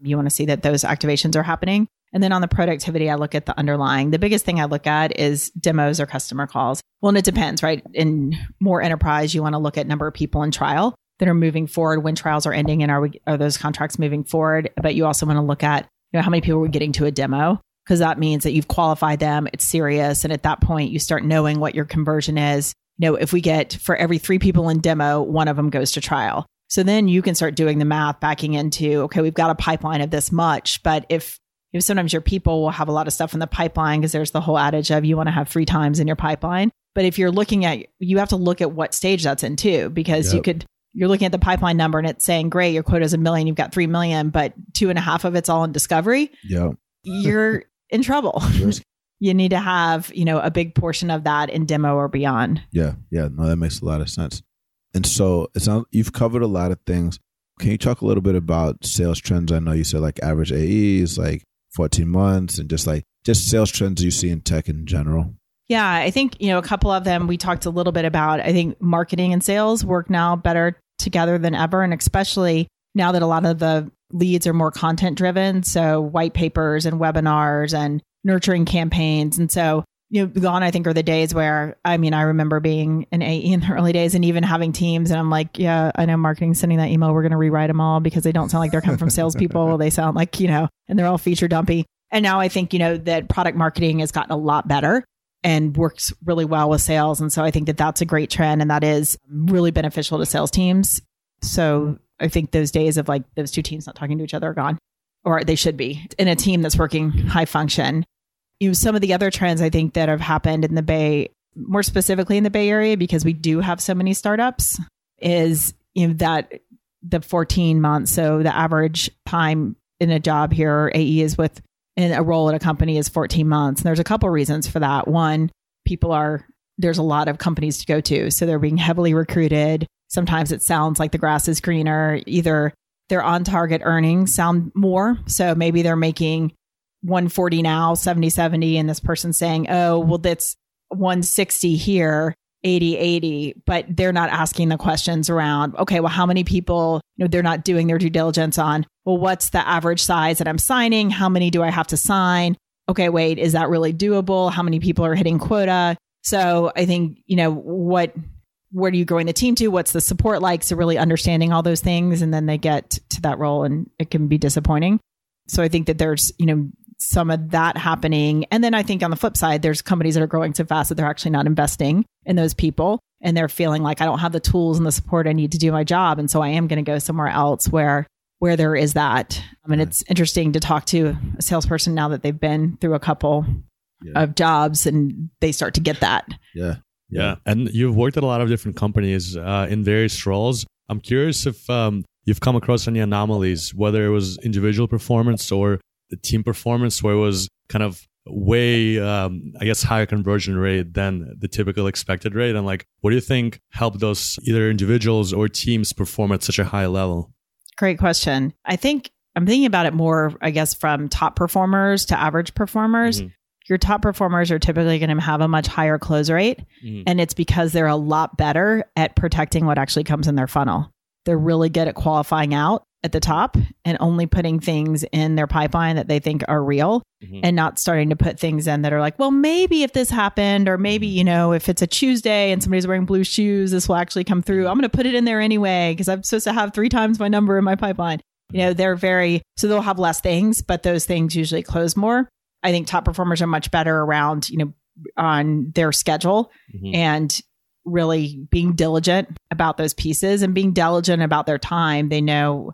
you want to see that those activations are happening. And then on the productivity, I look at the underlying. The biggest thing I look at is demos or customer calls. Well, and it depends, right? In more enterprise, you want to look at number of people in trial that are moving forward when trials are ending and are we, are those contracts moving forward? But you also want to look at, you know, how many people are getting to a demo? Because that means that you've qualified them, it's serious. And at that point, you start knowing what your conversion is. You know, if we get for every three people in demo, one of them goes to trial. So then you can start doing the math backing into, okay, we've got a pipeline of this much. But if if sometimes your people will have a lot of stuff in the pipeline because there's the whole adage of you want to have three times in your pipeline. But if you're looking at, you have to look at what stage that's in too, because yep. you could, you're looking at the pipeline number and it's saying, great, your quota is a million, you've got three million, but two and a half of it's all in discovery. Yeah. You're (laughs) in trouble. (laughs) you need to have, you know, a big portion of that in demo or beyond. Yeah. Yeah. No, that makes a lot of sense. And so it's not, you've covered a lot of things. Can you talk a little bit about sales trends? I know you said like average AEs, like 14 months, and just like just sales trends you see in tech in general. Yeah, I think, you know, a couple of them we talked a little bit about. I think marketing and sales work now better together than ever. And especially now that a lot of the leads are more content driven. So white papers and webinars and nurturing campaigns. And so you know, gone, I think, are the days where, I mean, I remember being an AE in the early days and even having teams. And I'm like, yeah, I know marketing sending that email. We're going to rewrite them all because they don't sound like they're coming from salespeople. they sound like, you know, and they're all feature dumpy. And now I think, you know, that product marketing has gotten a lot better and works really well with sales. And so I think that that's a great trend and that is really beneficial to sales teams. So I think those days of like those two teams not talking to each other are gone, or they should be in a team that's working high function you know, some of the other trends I think that have happened in the Bay, more specifically in the Bay Area, because we do have so many startups, is you know that the 14 months. So the average time in a job here, AE is with in a role at a company is 14 months. And there's a couple reasons for that. One, people are there's a lot of companies to go to, so they're being heavily recruited. Sometimes it sounds like the grass is greener. Either their on target earnings sound more, so maybe they're making 140 now, 70, 70. And this person saying, oh, well, that's 160 here, 80, 80. But they're not asking the questions around, okay, well, how many people, you know, they're not doing their due diligence on, well, what's the average size that I'm signing? How many do I have to sign? Okay, wait, is that really doable? How many people are hitting quota? So I think, you know, what, where are you growing the team to? What's the support like? So really understanding all those things. And then they get to that role and it can be disappointing. So I think that there's, you know, some of that happening. And then I think on the flip side, there's companies that are growing so fast that they're actually not investing in those people and they're feeling like I don't have the tools and the support I need to do my job. And so I am going to go somewhere else where where there is that. I mean, it's interesting to talk to a salesperson now that they've been through a couple yeah. of jobs and they start to get that. Yeah. Yeah. And you've worked at a lot of different companies uh, in various roles. I'm curious if um, you've come across any anomalies, whether it was individual performance or the team performance where it was kind of way um, i guess higher conversion rate than the typical expected rate. And like what do you think helped those either individuals or teams perform at such a high level? Great question. I think i'm thinking about it more i guess from top performers to average performers. Mm-hmm. your top performers are typically going to have a much higher close rate mm-hmm. and it's because they're a lot better at protecting what actually comes in their funnel. They're really good at qualifying out at the top and only putting things in their pipeline that they think are real mm-hmm. and not starting to put things in that are like, well, maybe if this happened, or maybe, you know, if it's a Tuesday and somebody's wearing blue shoes, this will actually come through. I'm going to put it in there anyway because I'm supposed to have three times my number in my pipeline. You know, they're very, so they'll have less things, but those things usually close more. I think top performers are much better around, you know, on their schedule mm-hmm. and really being diligent about those pieces and being diligent about their time. They know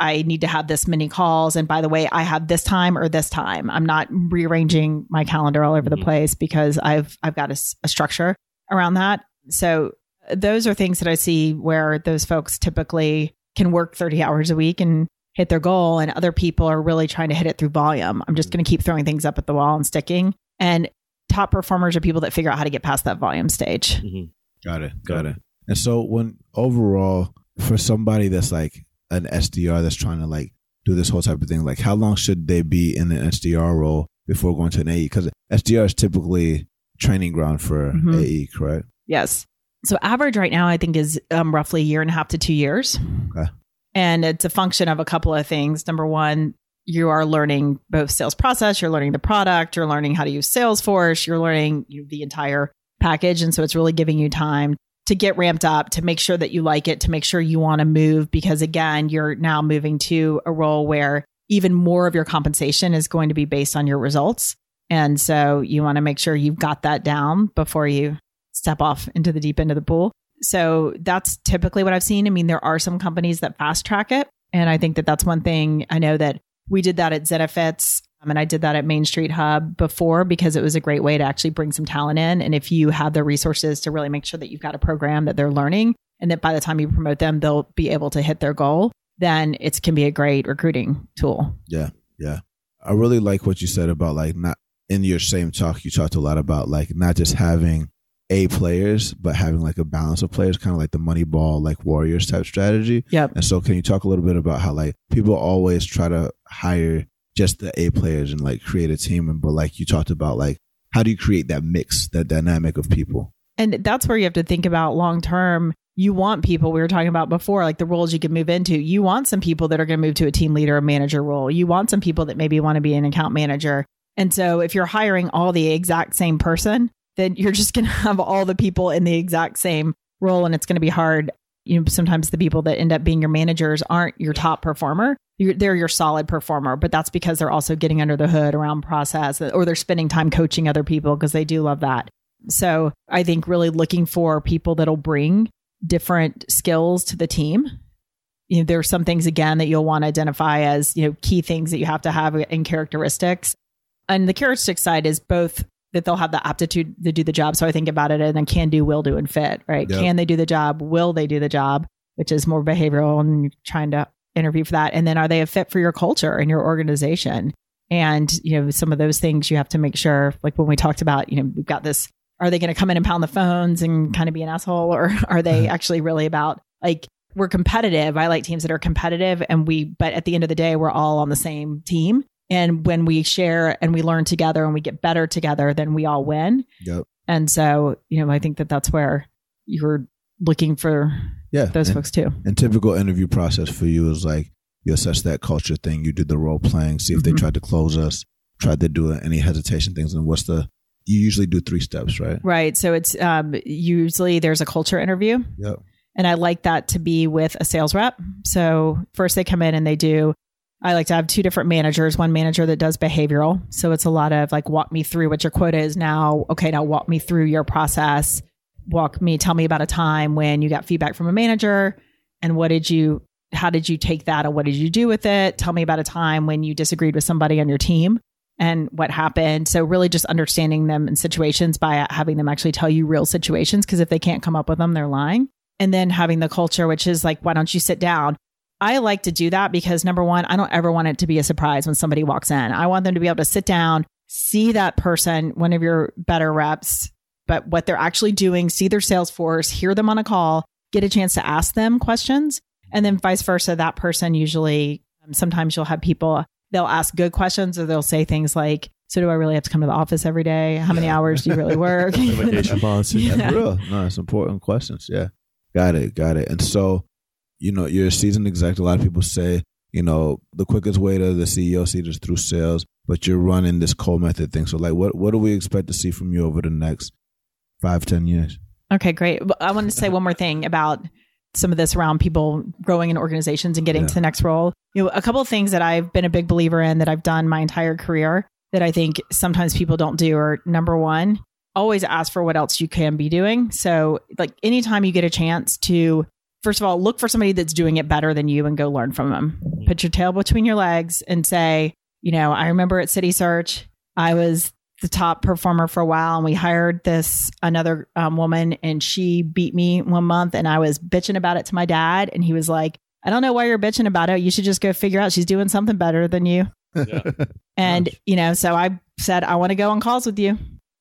I need to have this many calls. And by the way, I have this time or this time. I'm not rearranging my calendar all over mm-hmm. the place because I've I've got a, a structure around that. So those are things that I see where those folks typically can work 30 hours a week and hit their goal and other people are really trying to hit it through volume. I'm just going to keep throwing things up at the wall and sticking. And top performers are people that figure out how to get past that volume stage. Mhm. Got it. Got it. And so when overall for somebody that's like an SDR that's trying to like do this whole type of thing, like how long should they be in an SDR role before going to an AE? Because SDR is typically training ground for Mhm. AE, correct? Yes. So average right now, I think is um, roughly a year and a half to two years. Okay. And it's a function of a couple of things. Number one, you are learning both sales process, you're learning the product, you're learning how to use Salesforce, you're learning the entire package. And so it's really giving you time to get ramped up, to make sure that you like it, to make sure you want to move. Because again, you're now moving to a role where even more of your compensation is going to be based on your results. And so you want to make sure you've got that down before you step off into the deep end of the pool. So that's typically what I've seen. I mean, there are some companies that fast track it. And I think that that's one thing I know that we did that at Zenefits. Um, and I did that at Main Street Hub before because it was a great way to actually bring some talent in. And if you have the resources to really make sure that you've got a program that they're learning and that by the time you promote them, they'll be able to hit their goal, then it can be a great recruiting tool. Yeah, yeah. I really like what you said about like not in your same talk. You talked a lot about like not just having A players, but having like a balance of players, kind of like the Moneyball, like Warriors type strategy. Yep. And so, can you talk a little bit about how like people always try to hire just the A players and like create a team, and but like you talked about like how do you create that mix, that dynamic of people? And that's where you have to think about long term. You want people we were talking about before, like the roles you can move into. You want some people that are going to move to a team leader or manager role. You want some people that maybe want to be an account manager. And so if you're hiring all the exact same person, then you're just going (laughs) to have all the people in the exact same role and it's going to be hard. You know, sometimes the people that end up being your managers aren't your top performer. You're, they're your solid performer, but that's because they're also getting under the hood around process or they're spending time coaching other people because they do love that. So I think really looking for people that'll bring different skills to the team. You know, there are some things again that you'll want to identify as, you know, key things that you have to have in characteristics. And the characteristic side is both that they'll have the aptitude to do the job. So I think about it and then can do, will do, and fit, right? Yep. Can they do the job? Will they do the job? Which is more behavioral and you're trying to interview for that. And then are they a fit for your culture and your organization? And, you know, some of those things you have to make sure, like when we talked about, you know, we've got this, are they going to come in and pound the phones and kind of be an asshole? Or (laughs) are they mm-hmm. actually really about like, we're competitive. I like teams that are competitive and we, but at the end of the day, we're all on the same team. And when we share and we learn together and we get better together, then we all win. Yep. And so, you know, I think that that's where you're looking for Yeah. those and, folks too. and typical interview process for you is like you assess that culture thing. You do the role playing, see if they Mhm. tried to close us, tried to do any hesitation things, and what's the you usually do three steps, right? Right. So it's um, usually there's a culture interview. Yep. And I like that to be with a sales rep. So first they come in and they do, I like to have two different managers, one manager that does behavioral. So it's a lot of like, walk me through what your quota is now. Okay, now walk me through your process. Walk me, tell me about a time when you got feedback from a manager and what did you, how did you take that and what did you do with it? Tell me about a time when you disagreed with somebody on your team and what happened. So really just understanding them in situations by having them actually tell you real situations. Cause if they can't come up with them, they're lying. And then having the culture, which is like, why don't you sit down? I like to do that because number one, I don't ever want it to be a surprise when somebody walks in. I want them to be able to sit down, see that person, one of your better reps, but what they're actually doing, see their sales force, hear them on a call, get a chance to ask them questions. And then vice versa, that person usually, um, sometimes you'll have people, they'll ask good questions or they'll say things like, so do I really have to come to the office every day? How many hours do you really work? (laughs) Vacation policy. (laughs) Yeah. That's real. No, it's important questions. Yeah. Got it. Got it. And so, you know, you're a seasoned exec. A lot of people say, you know, the quickest way to the CEO seat is through sales, but you're running this Cole method thing. So like what what do we expect to see from you over the next five, ten years? Okay, great. I want to say one more thing about some of this around people growing in organizations and getting Yeah. to the next role. You know, a couple of things that I've been a big believer in that I've done my entire career that I think sometimes people don't do are number one, always ask for what else you can be doing. So, like anytime you get a chance to, first of all, look for somebody that's doing it better than you and go learn from them. Put your tail between your legs and say, you know, I remember at City Search, I was the top performer for a while and we hired this another um, woman and she beat me one month and i was bitching about it to my dad and he was like I don't know why you're bitching about it. You should just go figure out she's doing something better than you. (laughs) Yeah. And, Gosh. you know, so I said, I want to go on calls with you.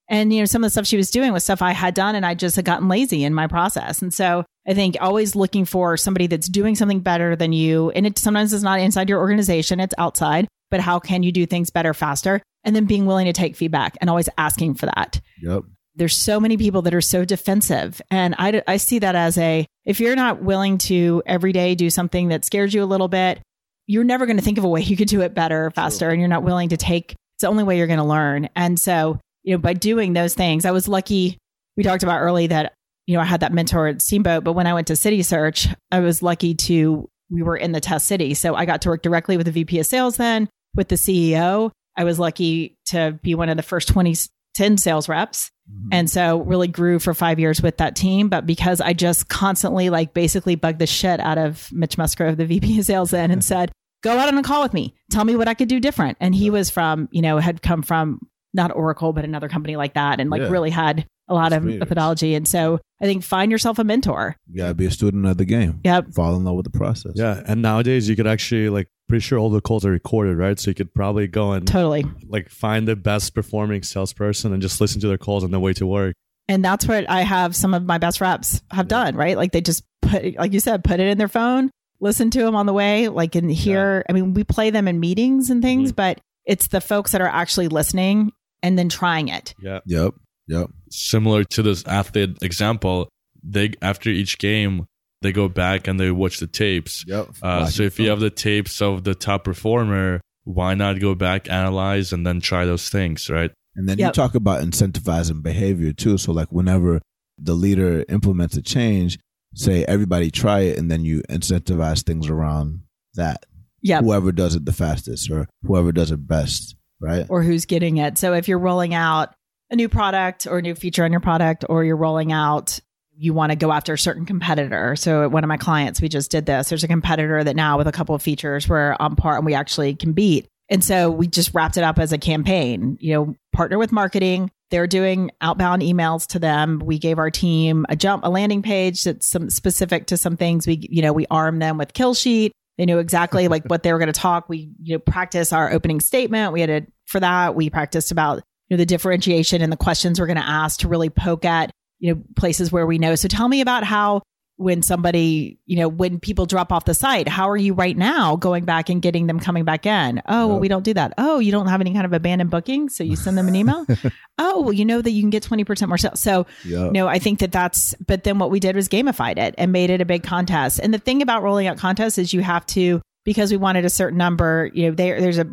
And, you know, some of the stuff she was doing was stuff I had done and I just had gotten lazy in my process. And so I think always looking for somebody that's doing something better than you. And it sometimes is not inside your organization, it's outside, but how can you do things better faster? And then being willing to take feedback and always asking for that Yep. there's so many people that are so defensive and I, I see that as a if you're not willing to every day do something that scares you a little bit you're never going to think of a way (laughs) you could do it better faster and you're not willing to take it's the only way you're going to learn and so you know by doing those things i was lucky we talked about early that you know i had that mentor at steamboat but when i went to city search i was lucky to we were in the test city so i got to work directly with the vp of sales then with the ceo i was lucky to be one of the first 20 10 sales reps Mhm. and so really grew for five years with that team. But because I just constantly like basically bugged the shit out of Mitch Musgrove, the (laughs) VP of sales then and (laughs) said, go out on a call with me. Tell me what I could do different. And he was from, you know, had come from not Oracle, but another company like that and like Yeah. really had a lot of methodology. And so I think find yourself a mentor. You gotta be a student of the game. Yep. Fall in love with the process. Yeah, and nowadays you could actually like pretty sure all the calls are recorded, right? So you could probably go and Totally. like find the best performing salesperson and just listen to their calls on the way to work. And that's what I have some of my best reps have done, right? Like they just put, like you said, put it in their phone, listen to them on the way, like in here. I mean, we play them in meetings and things, mm-hmm. but it's the folks that are actually listening and then trying it. Yeah. Yep. Yep. Similar to this athlete example, they after each game they go back and they watch the tapes. Yep. Uh, so if you have the tapes of the top performer, why not go back, analyze, and then try those things, right? And then you talk about incentivizing behavior too. So like whenever the leader implements a change, say everybody try it and then you incentivize things around that. Yeah. Whoever does it the fastest or whoever does it best. Right? Or who's getting it. So if you're rolling out a new product or a new feature on your product, or you're rolling out, you want to go after a certain competitor. So one of my clients, we just did this. There's a competitor that now with a couple of features we're on par and we actually can beat. And so we just wrapped it up as a campaign, you know, partner with marketing. They're doing outbound emails to them. We gave our team a jump, a landing page that's some specific to some things. We, you know, we arm them with kill sheet. They knew exactly like what they were going to talk. We, you know, practice our opening statement. We had a, for that, we practiced about, you know, the differentiation and the questions we're going to ask to really poke at, you know, places where we know. So tell me about how when somebody, you know, when people drop off the site, how are you right now going back and getting them coming back in? Oh, well, we don't do that. Oh, you don't have any kind of abandoned booking. So you send them an email. (laughs) oh, well, you know that you can get 20% more sales. So, Yep. no, I think that that's, but then what we did was gamified it and made it a big contest. And the thing about rolling out contests is you have to, because we wanted a certain number, you know, there, there's a,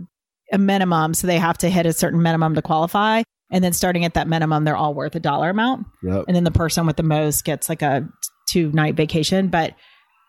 a minimum. So they have to hit a certain minimum to qualify. And then starting at that minimum, they're all worth a dollar amount. Yep. And then the person with the most gets like a two night vacation. But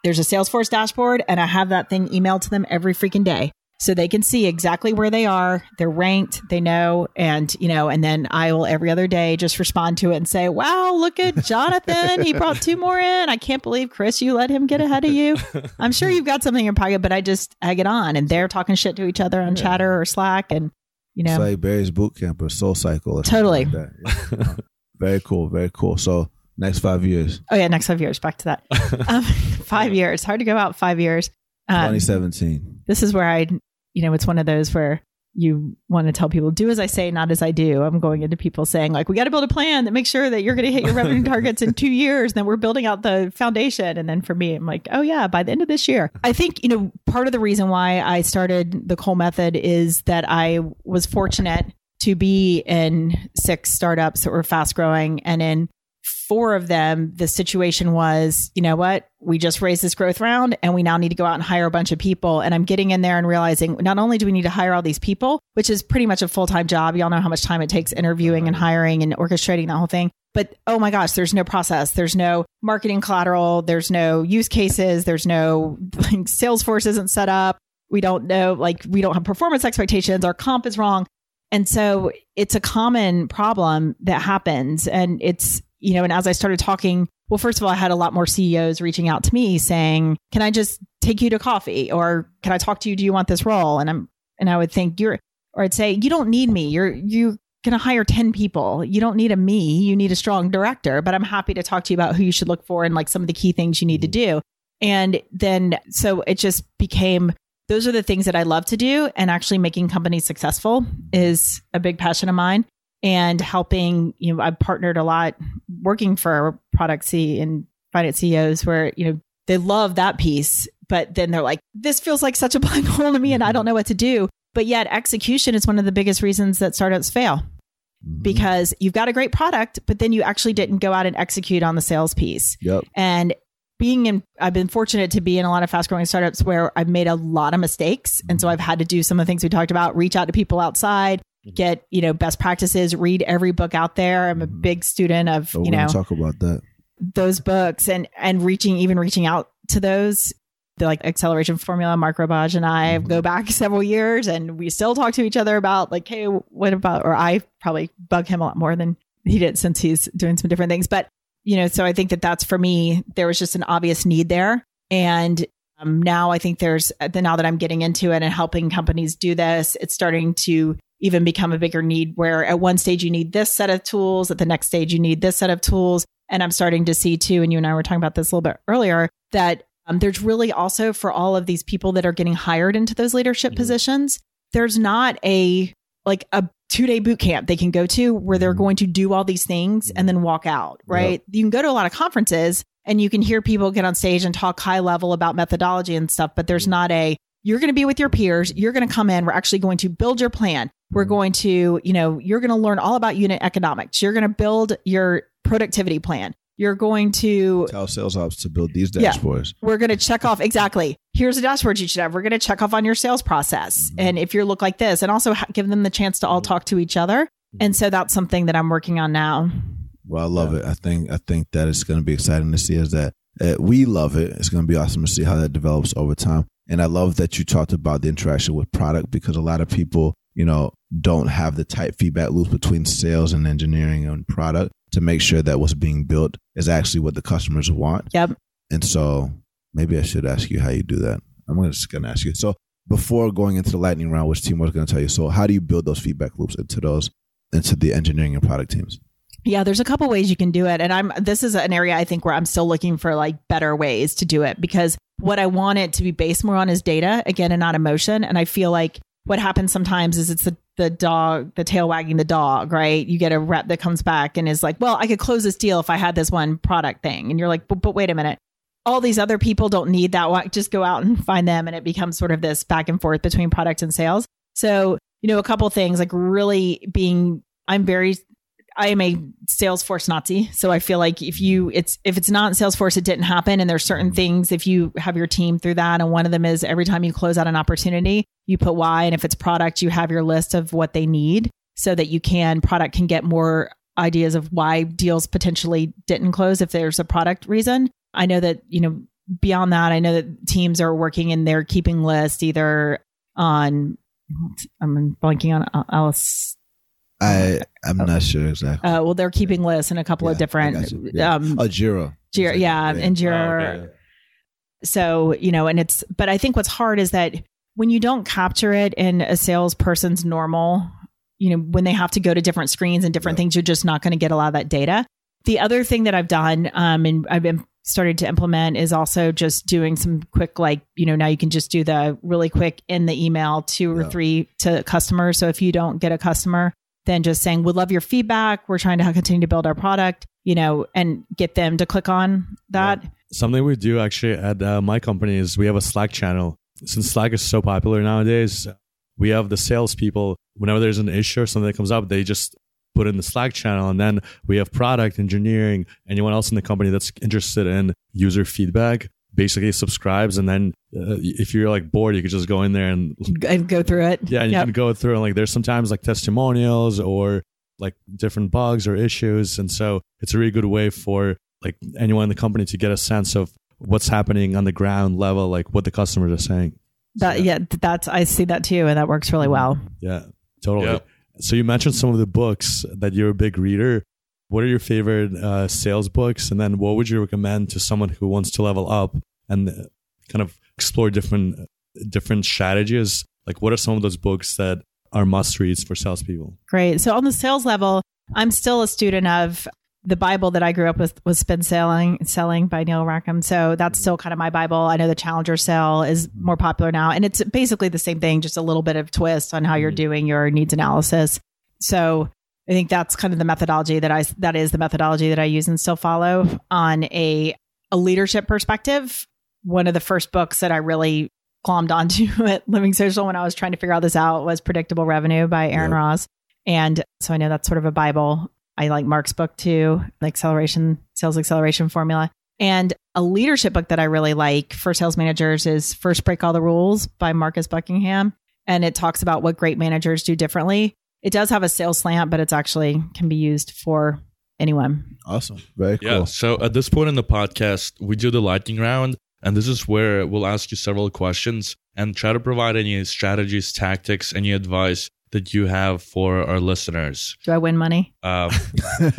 there's a Salesforce dashboard and I have that thing emailed to them every freaking day. So they can see exactly where they are. They're ranked, they know, and you know, and then I will every other day just respond to it and say, Wow, look at Jonathan. he brought two more in. I can't believe Chris, you let him get ahead of you. (laughs) I'm sure you've got something in your pocket, but I just egg it on and they're talking shit to each other on chatter or Slack and you know It's like Barry's boot camp or Soul Cycle. Or Totally. like that. Yeah. (laughs) very cool. Very cool. So next five years, Oh yeah, next five years. Back to that. (laughs) Um, (laughs) five years. Hard to go out five years. Um, 2017. this is where I, you know, it's one of those where you want to tell people, do as I say, not as I do. I'm going into people saying, like, we got to build a plan that makes sure that you're going to hit your revenue (laughs) targets in two years. And then we're building out the foundation. And then for me, I'm like, oh, yeah, by the end of this year. I think, you know, part of the reason why I started the Cole Method is that I was fortunate to be in six startups that were fast growing. And in four of them, the situation was, you know what? We just raised this growth round and we now need to go out and hire a bunch of people. And I'm getting in there and realizing not only do we need to hire all these people, which is pretty much a full time job. Y'all know how much time it takes interviewing and hiring and orchestrating that whole thing. But oh my gosh, there's no process. There's no marketing collateral. There's no use cases. There's no like, Salesforce isn't set up. We don't know, like, we don't have performance expectations. Our comp is wrong. And so it's a common problem that happens. And it's, you know, and as I started talking, well, first of all, I had a lot more CEOs reaching out to me saying, Can I just take you to coffee? Or can I talk to you? Do you want this role? And I'm, and I would think you're, or I'd say, You don't need me. You're, going to hire 10 people. You don't need a me. You need a strong director, but I'm happy to talk to you about who you should look for and like some of the key things you need to do. And then so it just became those are the things that I love to do. And actually making companies successful is a big passion of mine. And helping, you know, I've partnered a lot working for product C and finance CEOs where, you know, they love that piece, but then they're like, this feels like such a black (laughs) hole to me and I don't know what to do. But yet execution is one of the biggest reasons that startups fail Mm-hmm. because you've got a great product, but then you actually didn't go out and execute on the sales piece. Yep. And being in, I've been fortunate to be in a lot of fast growing startups where I've made a lot of mistakes. And so I've had to do some of the things we talked about, reach out to people outside, Mm-hmm. get, you know, best practices, read every book out there. I'm a mm-hmm. big student of, So you know, talk about that. those books and, and reaching, even reaching out to those. The like acceleration formula, Mark Roberge and I mm-hmm. go back (laughs) several years and we still talk to each other about like, hey, what about, or I probably bug him a lot more than he did since he's doing some different things. But, you know, so I think that that's for me, there was just an obvious need there. And um, now I think there's, the, now that I'm getting into it and helping companies do this, it's starting to even become a bigger need where at one stage you need this set of tools, at the next stage you need this set of tools. And I'm starting to see too, and you and I were talking about this a little bit earlier, that um, there's really also for all of these people that are getting hired into those leadership Mhm. positions, there's not a like a two day boot camp they can go to where they're Mhm. going to do all these things and then walk out, right? You can go to a lot of conferences and you can hear people get on stage and talk high level about methodology and stuff, but there's not a you're going to be with your peers, you're going to come in, we're actually going to build your plan. We're Mhm. going to, you know, you're going to learn all about unit economics. You're going to build your productivity plan. You're going to Tell sales ops to build these Yeah. dashboards. we're going to check off exactly here's a dashboard you should have we're going to check off on your sales process Mhm. and if you look like this and also ha- give them the chance to all talk to each other and so that's something that i'm working on now Well, I love it. I think I think that it's going to be exciting to see is that uh, we love it. It's going to be awesome to see how that develops over time. And I love that you talked about the interaction with product because a lot of people, you know, don't have the tight feedback loop between sales and engineering and product to make sure that what's being built is actually what the customers want. yep And so maybe I should ask you how you do that. I'm just going to ask you. So before going into the lightning round, which team was going to tell you. So how do you build those feedback loops into those into the engineering and product teams? yeah there's a couple ways you can do it and i'm this is an area i think where i'm still looking for like better ways to do it because what i want it to be based more on is data again and not emotion and i feel like what happens sometimes is it's the, the dog the tail wagging the dog right? You get a rep that comes back and is like well i could close this deal if i had this one product thing. And you're like but, but wait a minute. All these other people don't need that one just go out and (laughs) find them and it becomes sort of this back and forth between product and sales. So you know a couple things like really being i'm very I am a Salesforce Nazi, so I feel like if you it's if it's not Salesforce, it didn't happen. And there's certain mm-hmm. things if you have your team through that, and one of them is every time you close out an opportunity, you put why, and if it's product, you have your list of what they need, so that you can product can get more ideas of why deals potentially didn't close if there's a product reason. I know that you know beyond that, I know that teams are working in their keeping list either on I'm blanking on Alice I I'm not sure exactly. uh, well, they're keeping lists in a couple Yeah, of different, I got. Yeah. um, oh, Jira. Jira, yeah, and Jira. Oh, okay. So you know, and it's, but I think what's hard is that when you don't capture it in a salesperson's normal, you know, when they have to go to different screens and different Yeah. things, you're just not going to get a lot of that data. The other thing that I've done, um, and I've been started to implement is also just doing some quick, like, you know, now you can just do the really quick in the email two or Yeah. three to customers. So if you don't get a customer, then just saying, we'd love your feedback. We're trying to continue to build our product, you know, and get them to click on that. Something we do actually at uh, my company is we have a Slack channel. Since Slack is so popular nowadays, we have the salespeople. Whenever there's an issue or something that comes up, they just put in the Slack channel, and then we have product engineering, anyone else in the company that's interested in user feedback. Basically, subscribes, and then uh, if you're like bored, you could just go in there and And go through it. yeah, and you can go through and like there's sometimes like testimonials or like different bugs or issues, and so it's a really good way for like anyone in the company to get a sense of what's happening on the ground level, like what the customers are saying. That yeah, that's I see that too, and that works really well. Yeah, totally. Yeah. So you mentioned some of the books that you're a big reader. What are your favorite uh, sales books, and then what would you recommend to someone who wants to level up and uh, kind of explore different different strategies? Like, what are some of those books that are must reads for salespeople? Great. So on the sales level, I'm still a student of the Bible that I grew up with was Spin Selling, Selling by Neil Rackham. So that's still kind of my Bible. I know the Challenger Sell is more popular now, and it's basically the same thing, just a little bit of twist on how you're doing your needs analysis. So I think that's kind of the methodology that I that is the methodology that I use and still follow on a a leadership perspective. One of the first books that I really glommed onto (laughs) at Living Social when I was trying to figure all this out was Predictable Revenue by Aaron Yep. Ross. And so I know that's sort of a Bible. I like Mark's book too, the acceleration, sales acceleration formula. And a leadership book that I really like for sales managers is First Break All the Rules by Marcus Buckingham. And it talks about what great managers do differently. It does have a sales slant, but it's actually can be used for anyone. Awesome. Very cool. Yeah. So at this point in the podcast, we do the lightning round, and this is where we'll ask you several questions and try to provide any strategies, tactics, any advice that you have for our listeners. Do I win money? Um,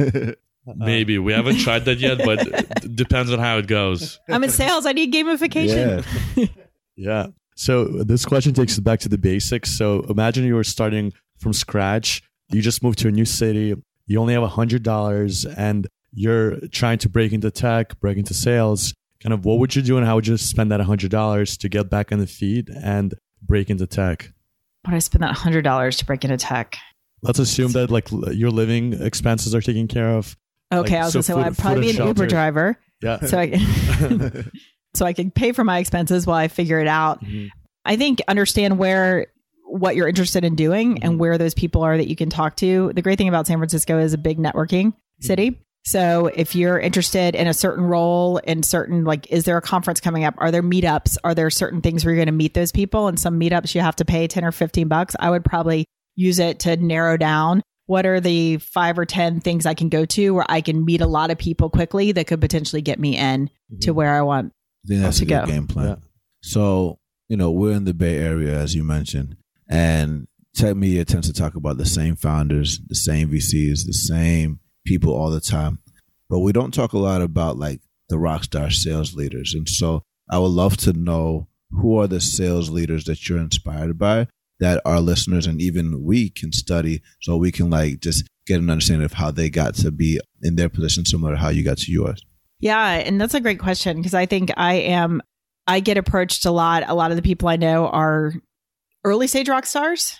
(laughs) maybe we haven't tried that yet, but (laughs) it depends on how it goes. I'm in sales. I need gamification. yeah. (laughs) Yeah. So this question takes us back to the basics. So imagine you were starting from scratch. You just moved to a new city. You only have a hundred dollars, and you're trying to break into tech, break into sales. Kind of, what would you do, and how would you spend that hundred dollars to get back on the feet and break into tech? Would I spend that hundred dollars to break into tech? Let's assume that like your living expenses are taken care of. Okay, Like, I was so gonna say, well, food- I'd probably be an Uber driver, Yeah. so I can, (laughs) so I can pay for my expenses while I figure it out. Mhm. I think understand where what you're interested in doing and Mhm. where those people are that you can talk to. The great thing about San Francisco is a big networking city. So if you're interested in a certain role in certain like is there a conference coming up? Are there meetups? Are there certain things where you're going to meet those people? And some meetups you have to pay 10 or 15 bucks. I would probably use it to narrow down what are the 5 or 10 things I can go to where I can meet a lot of people quickly that could potentially get me in to where I want. I think that's to a good go. game plan. Yeah. So, you know, we're in the Bay Area, as you mentioned, and tech media tends to talk about the same founders, the same VCs, the same people all the time. But we don't talk a lot about like the rock star sales leaders. And so I would love to know who are the sales leaders that you're inspired by that our listeners and even we can study so we can like just get an understanding of how they got to be in their position similar to how you got to yours. Yeah, and that's a great question because I think I am I get approached a lot. A lot of the people I know are early stage rock stars.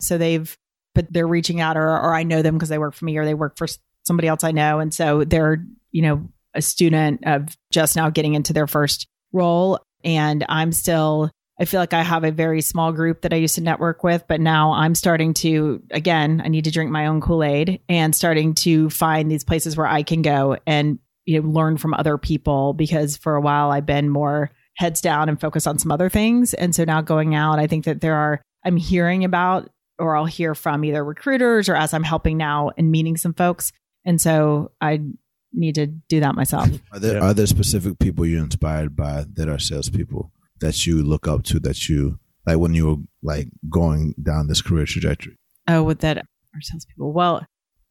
So they've but they're reaching out or or I know them because they work for me or they work for somebody else I know and so they're, you know, a student of just now getting into their first role and I'm still I feel like I have a very small group that I used to network with, but now I'm starting to, again, I need to drink my own Kool Aid and starting to find these places where I can go and you know learn from other people because for a while I've been more heads down and focus on some other things and so now going out I think that there are I'm hearing about or I'll hear from either recruiters or as I'm helping now and meeting some folks and so I need to do that myself. (laughs) Are there are there specific people you're inspired by that are salespeople that you look up to that you like when you were like going down this career trajectory? oh, with that our salespeople. Well,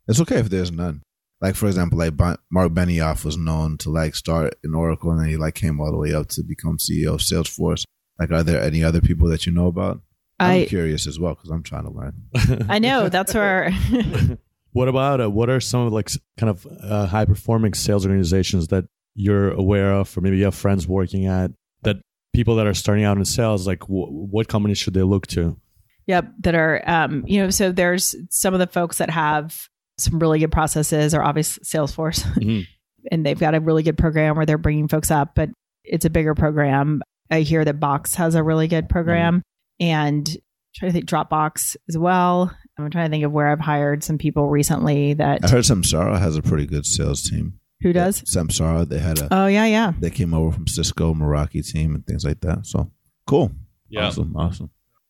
It's okay if there's none. Like for example, like Mark Benioff was known to like start in Oracle and then he like came all the way up to become CEO of Salesforce. Like, are there any other people that you know about? I'm curious as well because I'm trying to learn. (laughs) I know that's where (laughs) What about uh, what are some of like kind of uh, high performing sales organizations that you're aware of, or maybe you have friends working at that people that are starting out in sales, like w- what companies should they look to? Yep, that are um, you know, so there's some of the folks that have some really good processes are obviously Salesforce, (laughs) Mhm. and they've got a really good program where they're bringing folks up, but it's a bigger program. I hear that Box has a really good program, and I'm trying to think Dropbox as well. I'm trying to think of where I've hired some people recently that I that heard Samsara has a pretty good sales team. who does. Samsara, they had a Oh yeah, yeah. they came over from Cisco, Meraki team, and things like that. So cool, Yeah. awesome, awesome.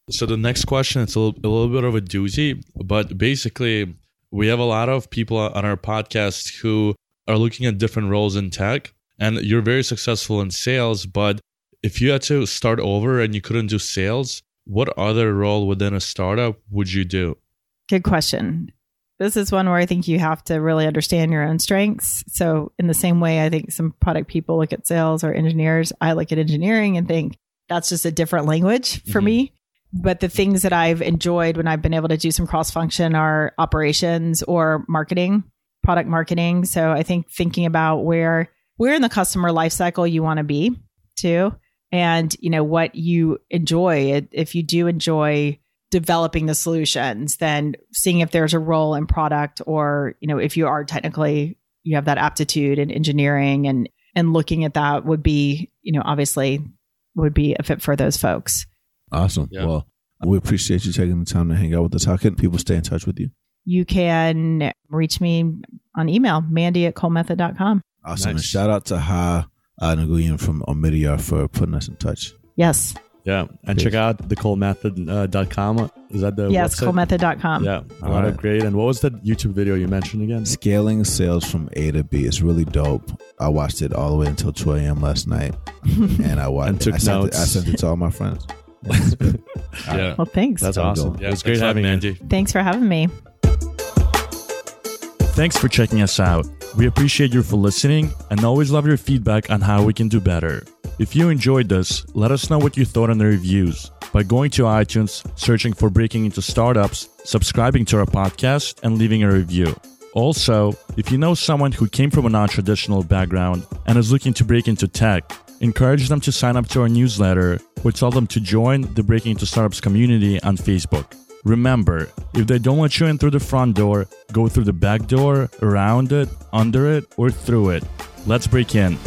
So the next question it's a little, a little bit of a doozy, but basically we have a lot of people on our podcast who are looking at different roles in tech, and you're very successful in sales. But if you had to start over and you couldn't do sales, what other role within a startup would you do? Good question. This is one where I think you have to really understand your own strengths. So, in the same way, I think some product people look at sales or engineers, I look at engineering and think that's just a different language for Mhm. me. But the things that I've enjoyed when I've been able to do some cross function are operations or marketing, product marketing. So I think thinking about where where in the customer life cycle you want to be too and you know what you enjoy if you do enjoy developing the solutions then seeing if there's a role in product or you know if you are technically you have that aptitude in engineering and and looking at that would be you know obviously would be a fit for those folks Awesome. Yeah. Well, we appreciate you taking the time to hang out with us. How can people stay in touch with you? you can reach me on email mandy at colemethod.com Awesome. Nice. And shout out to Ha uh, Nguyen from Omidyar for putting us in touch. yes Yeah. And check out thecolemethod.com. Is that the yes website? colemethod.com Yeah. A All lot of great. And what was the YouTube video you mentioned again? Scaling sales from A to B is really dope. I watched it all the way until 2 a.m. last night, (laughs) and I watched. And took I sent, it, notes. I sent it to all my friends. (laughs) Yeah. well thanks That's how awesome. Yeah, it was great thanks a lot, having you. Mandy. thanks for having me Thanks for checking us out. We appreciate you for listening and always love your feedback on how we can do better. If you enjoyed this, let us know what you thought in the reviews by going to iTunes, searching for Breaking Into Startups, subscribing to our podcast, and leaving a review. Also, if you know someone who came from a non traditional background and is looking to break into tech, encourage them to sign up to our newsletter or tell them to join the Breaking Into Startups community on Facebook. Remember, if they don't let you in through the front door, go through the back door, around it, under it, or through it. Let's break in.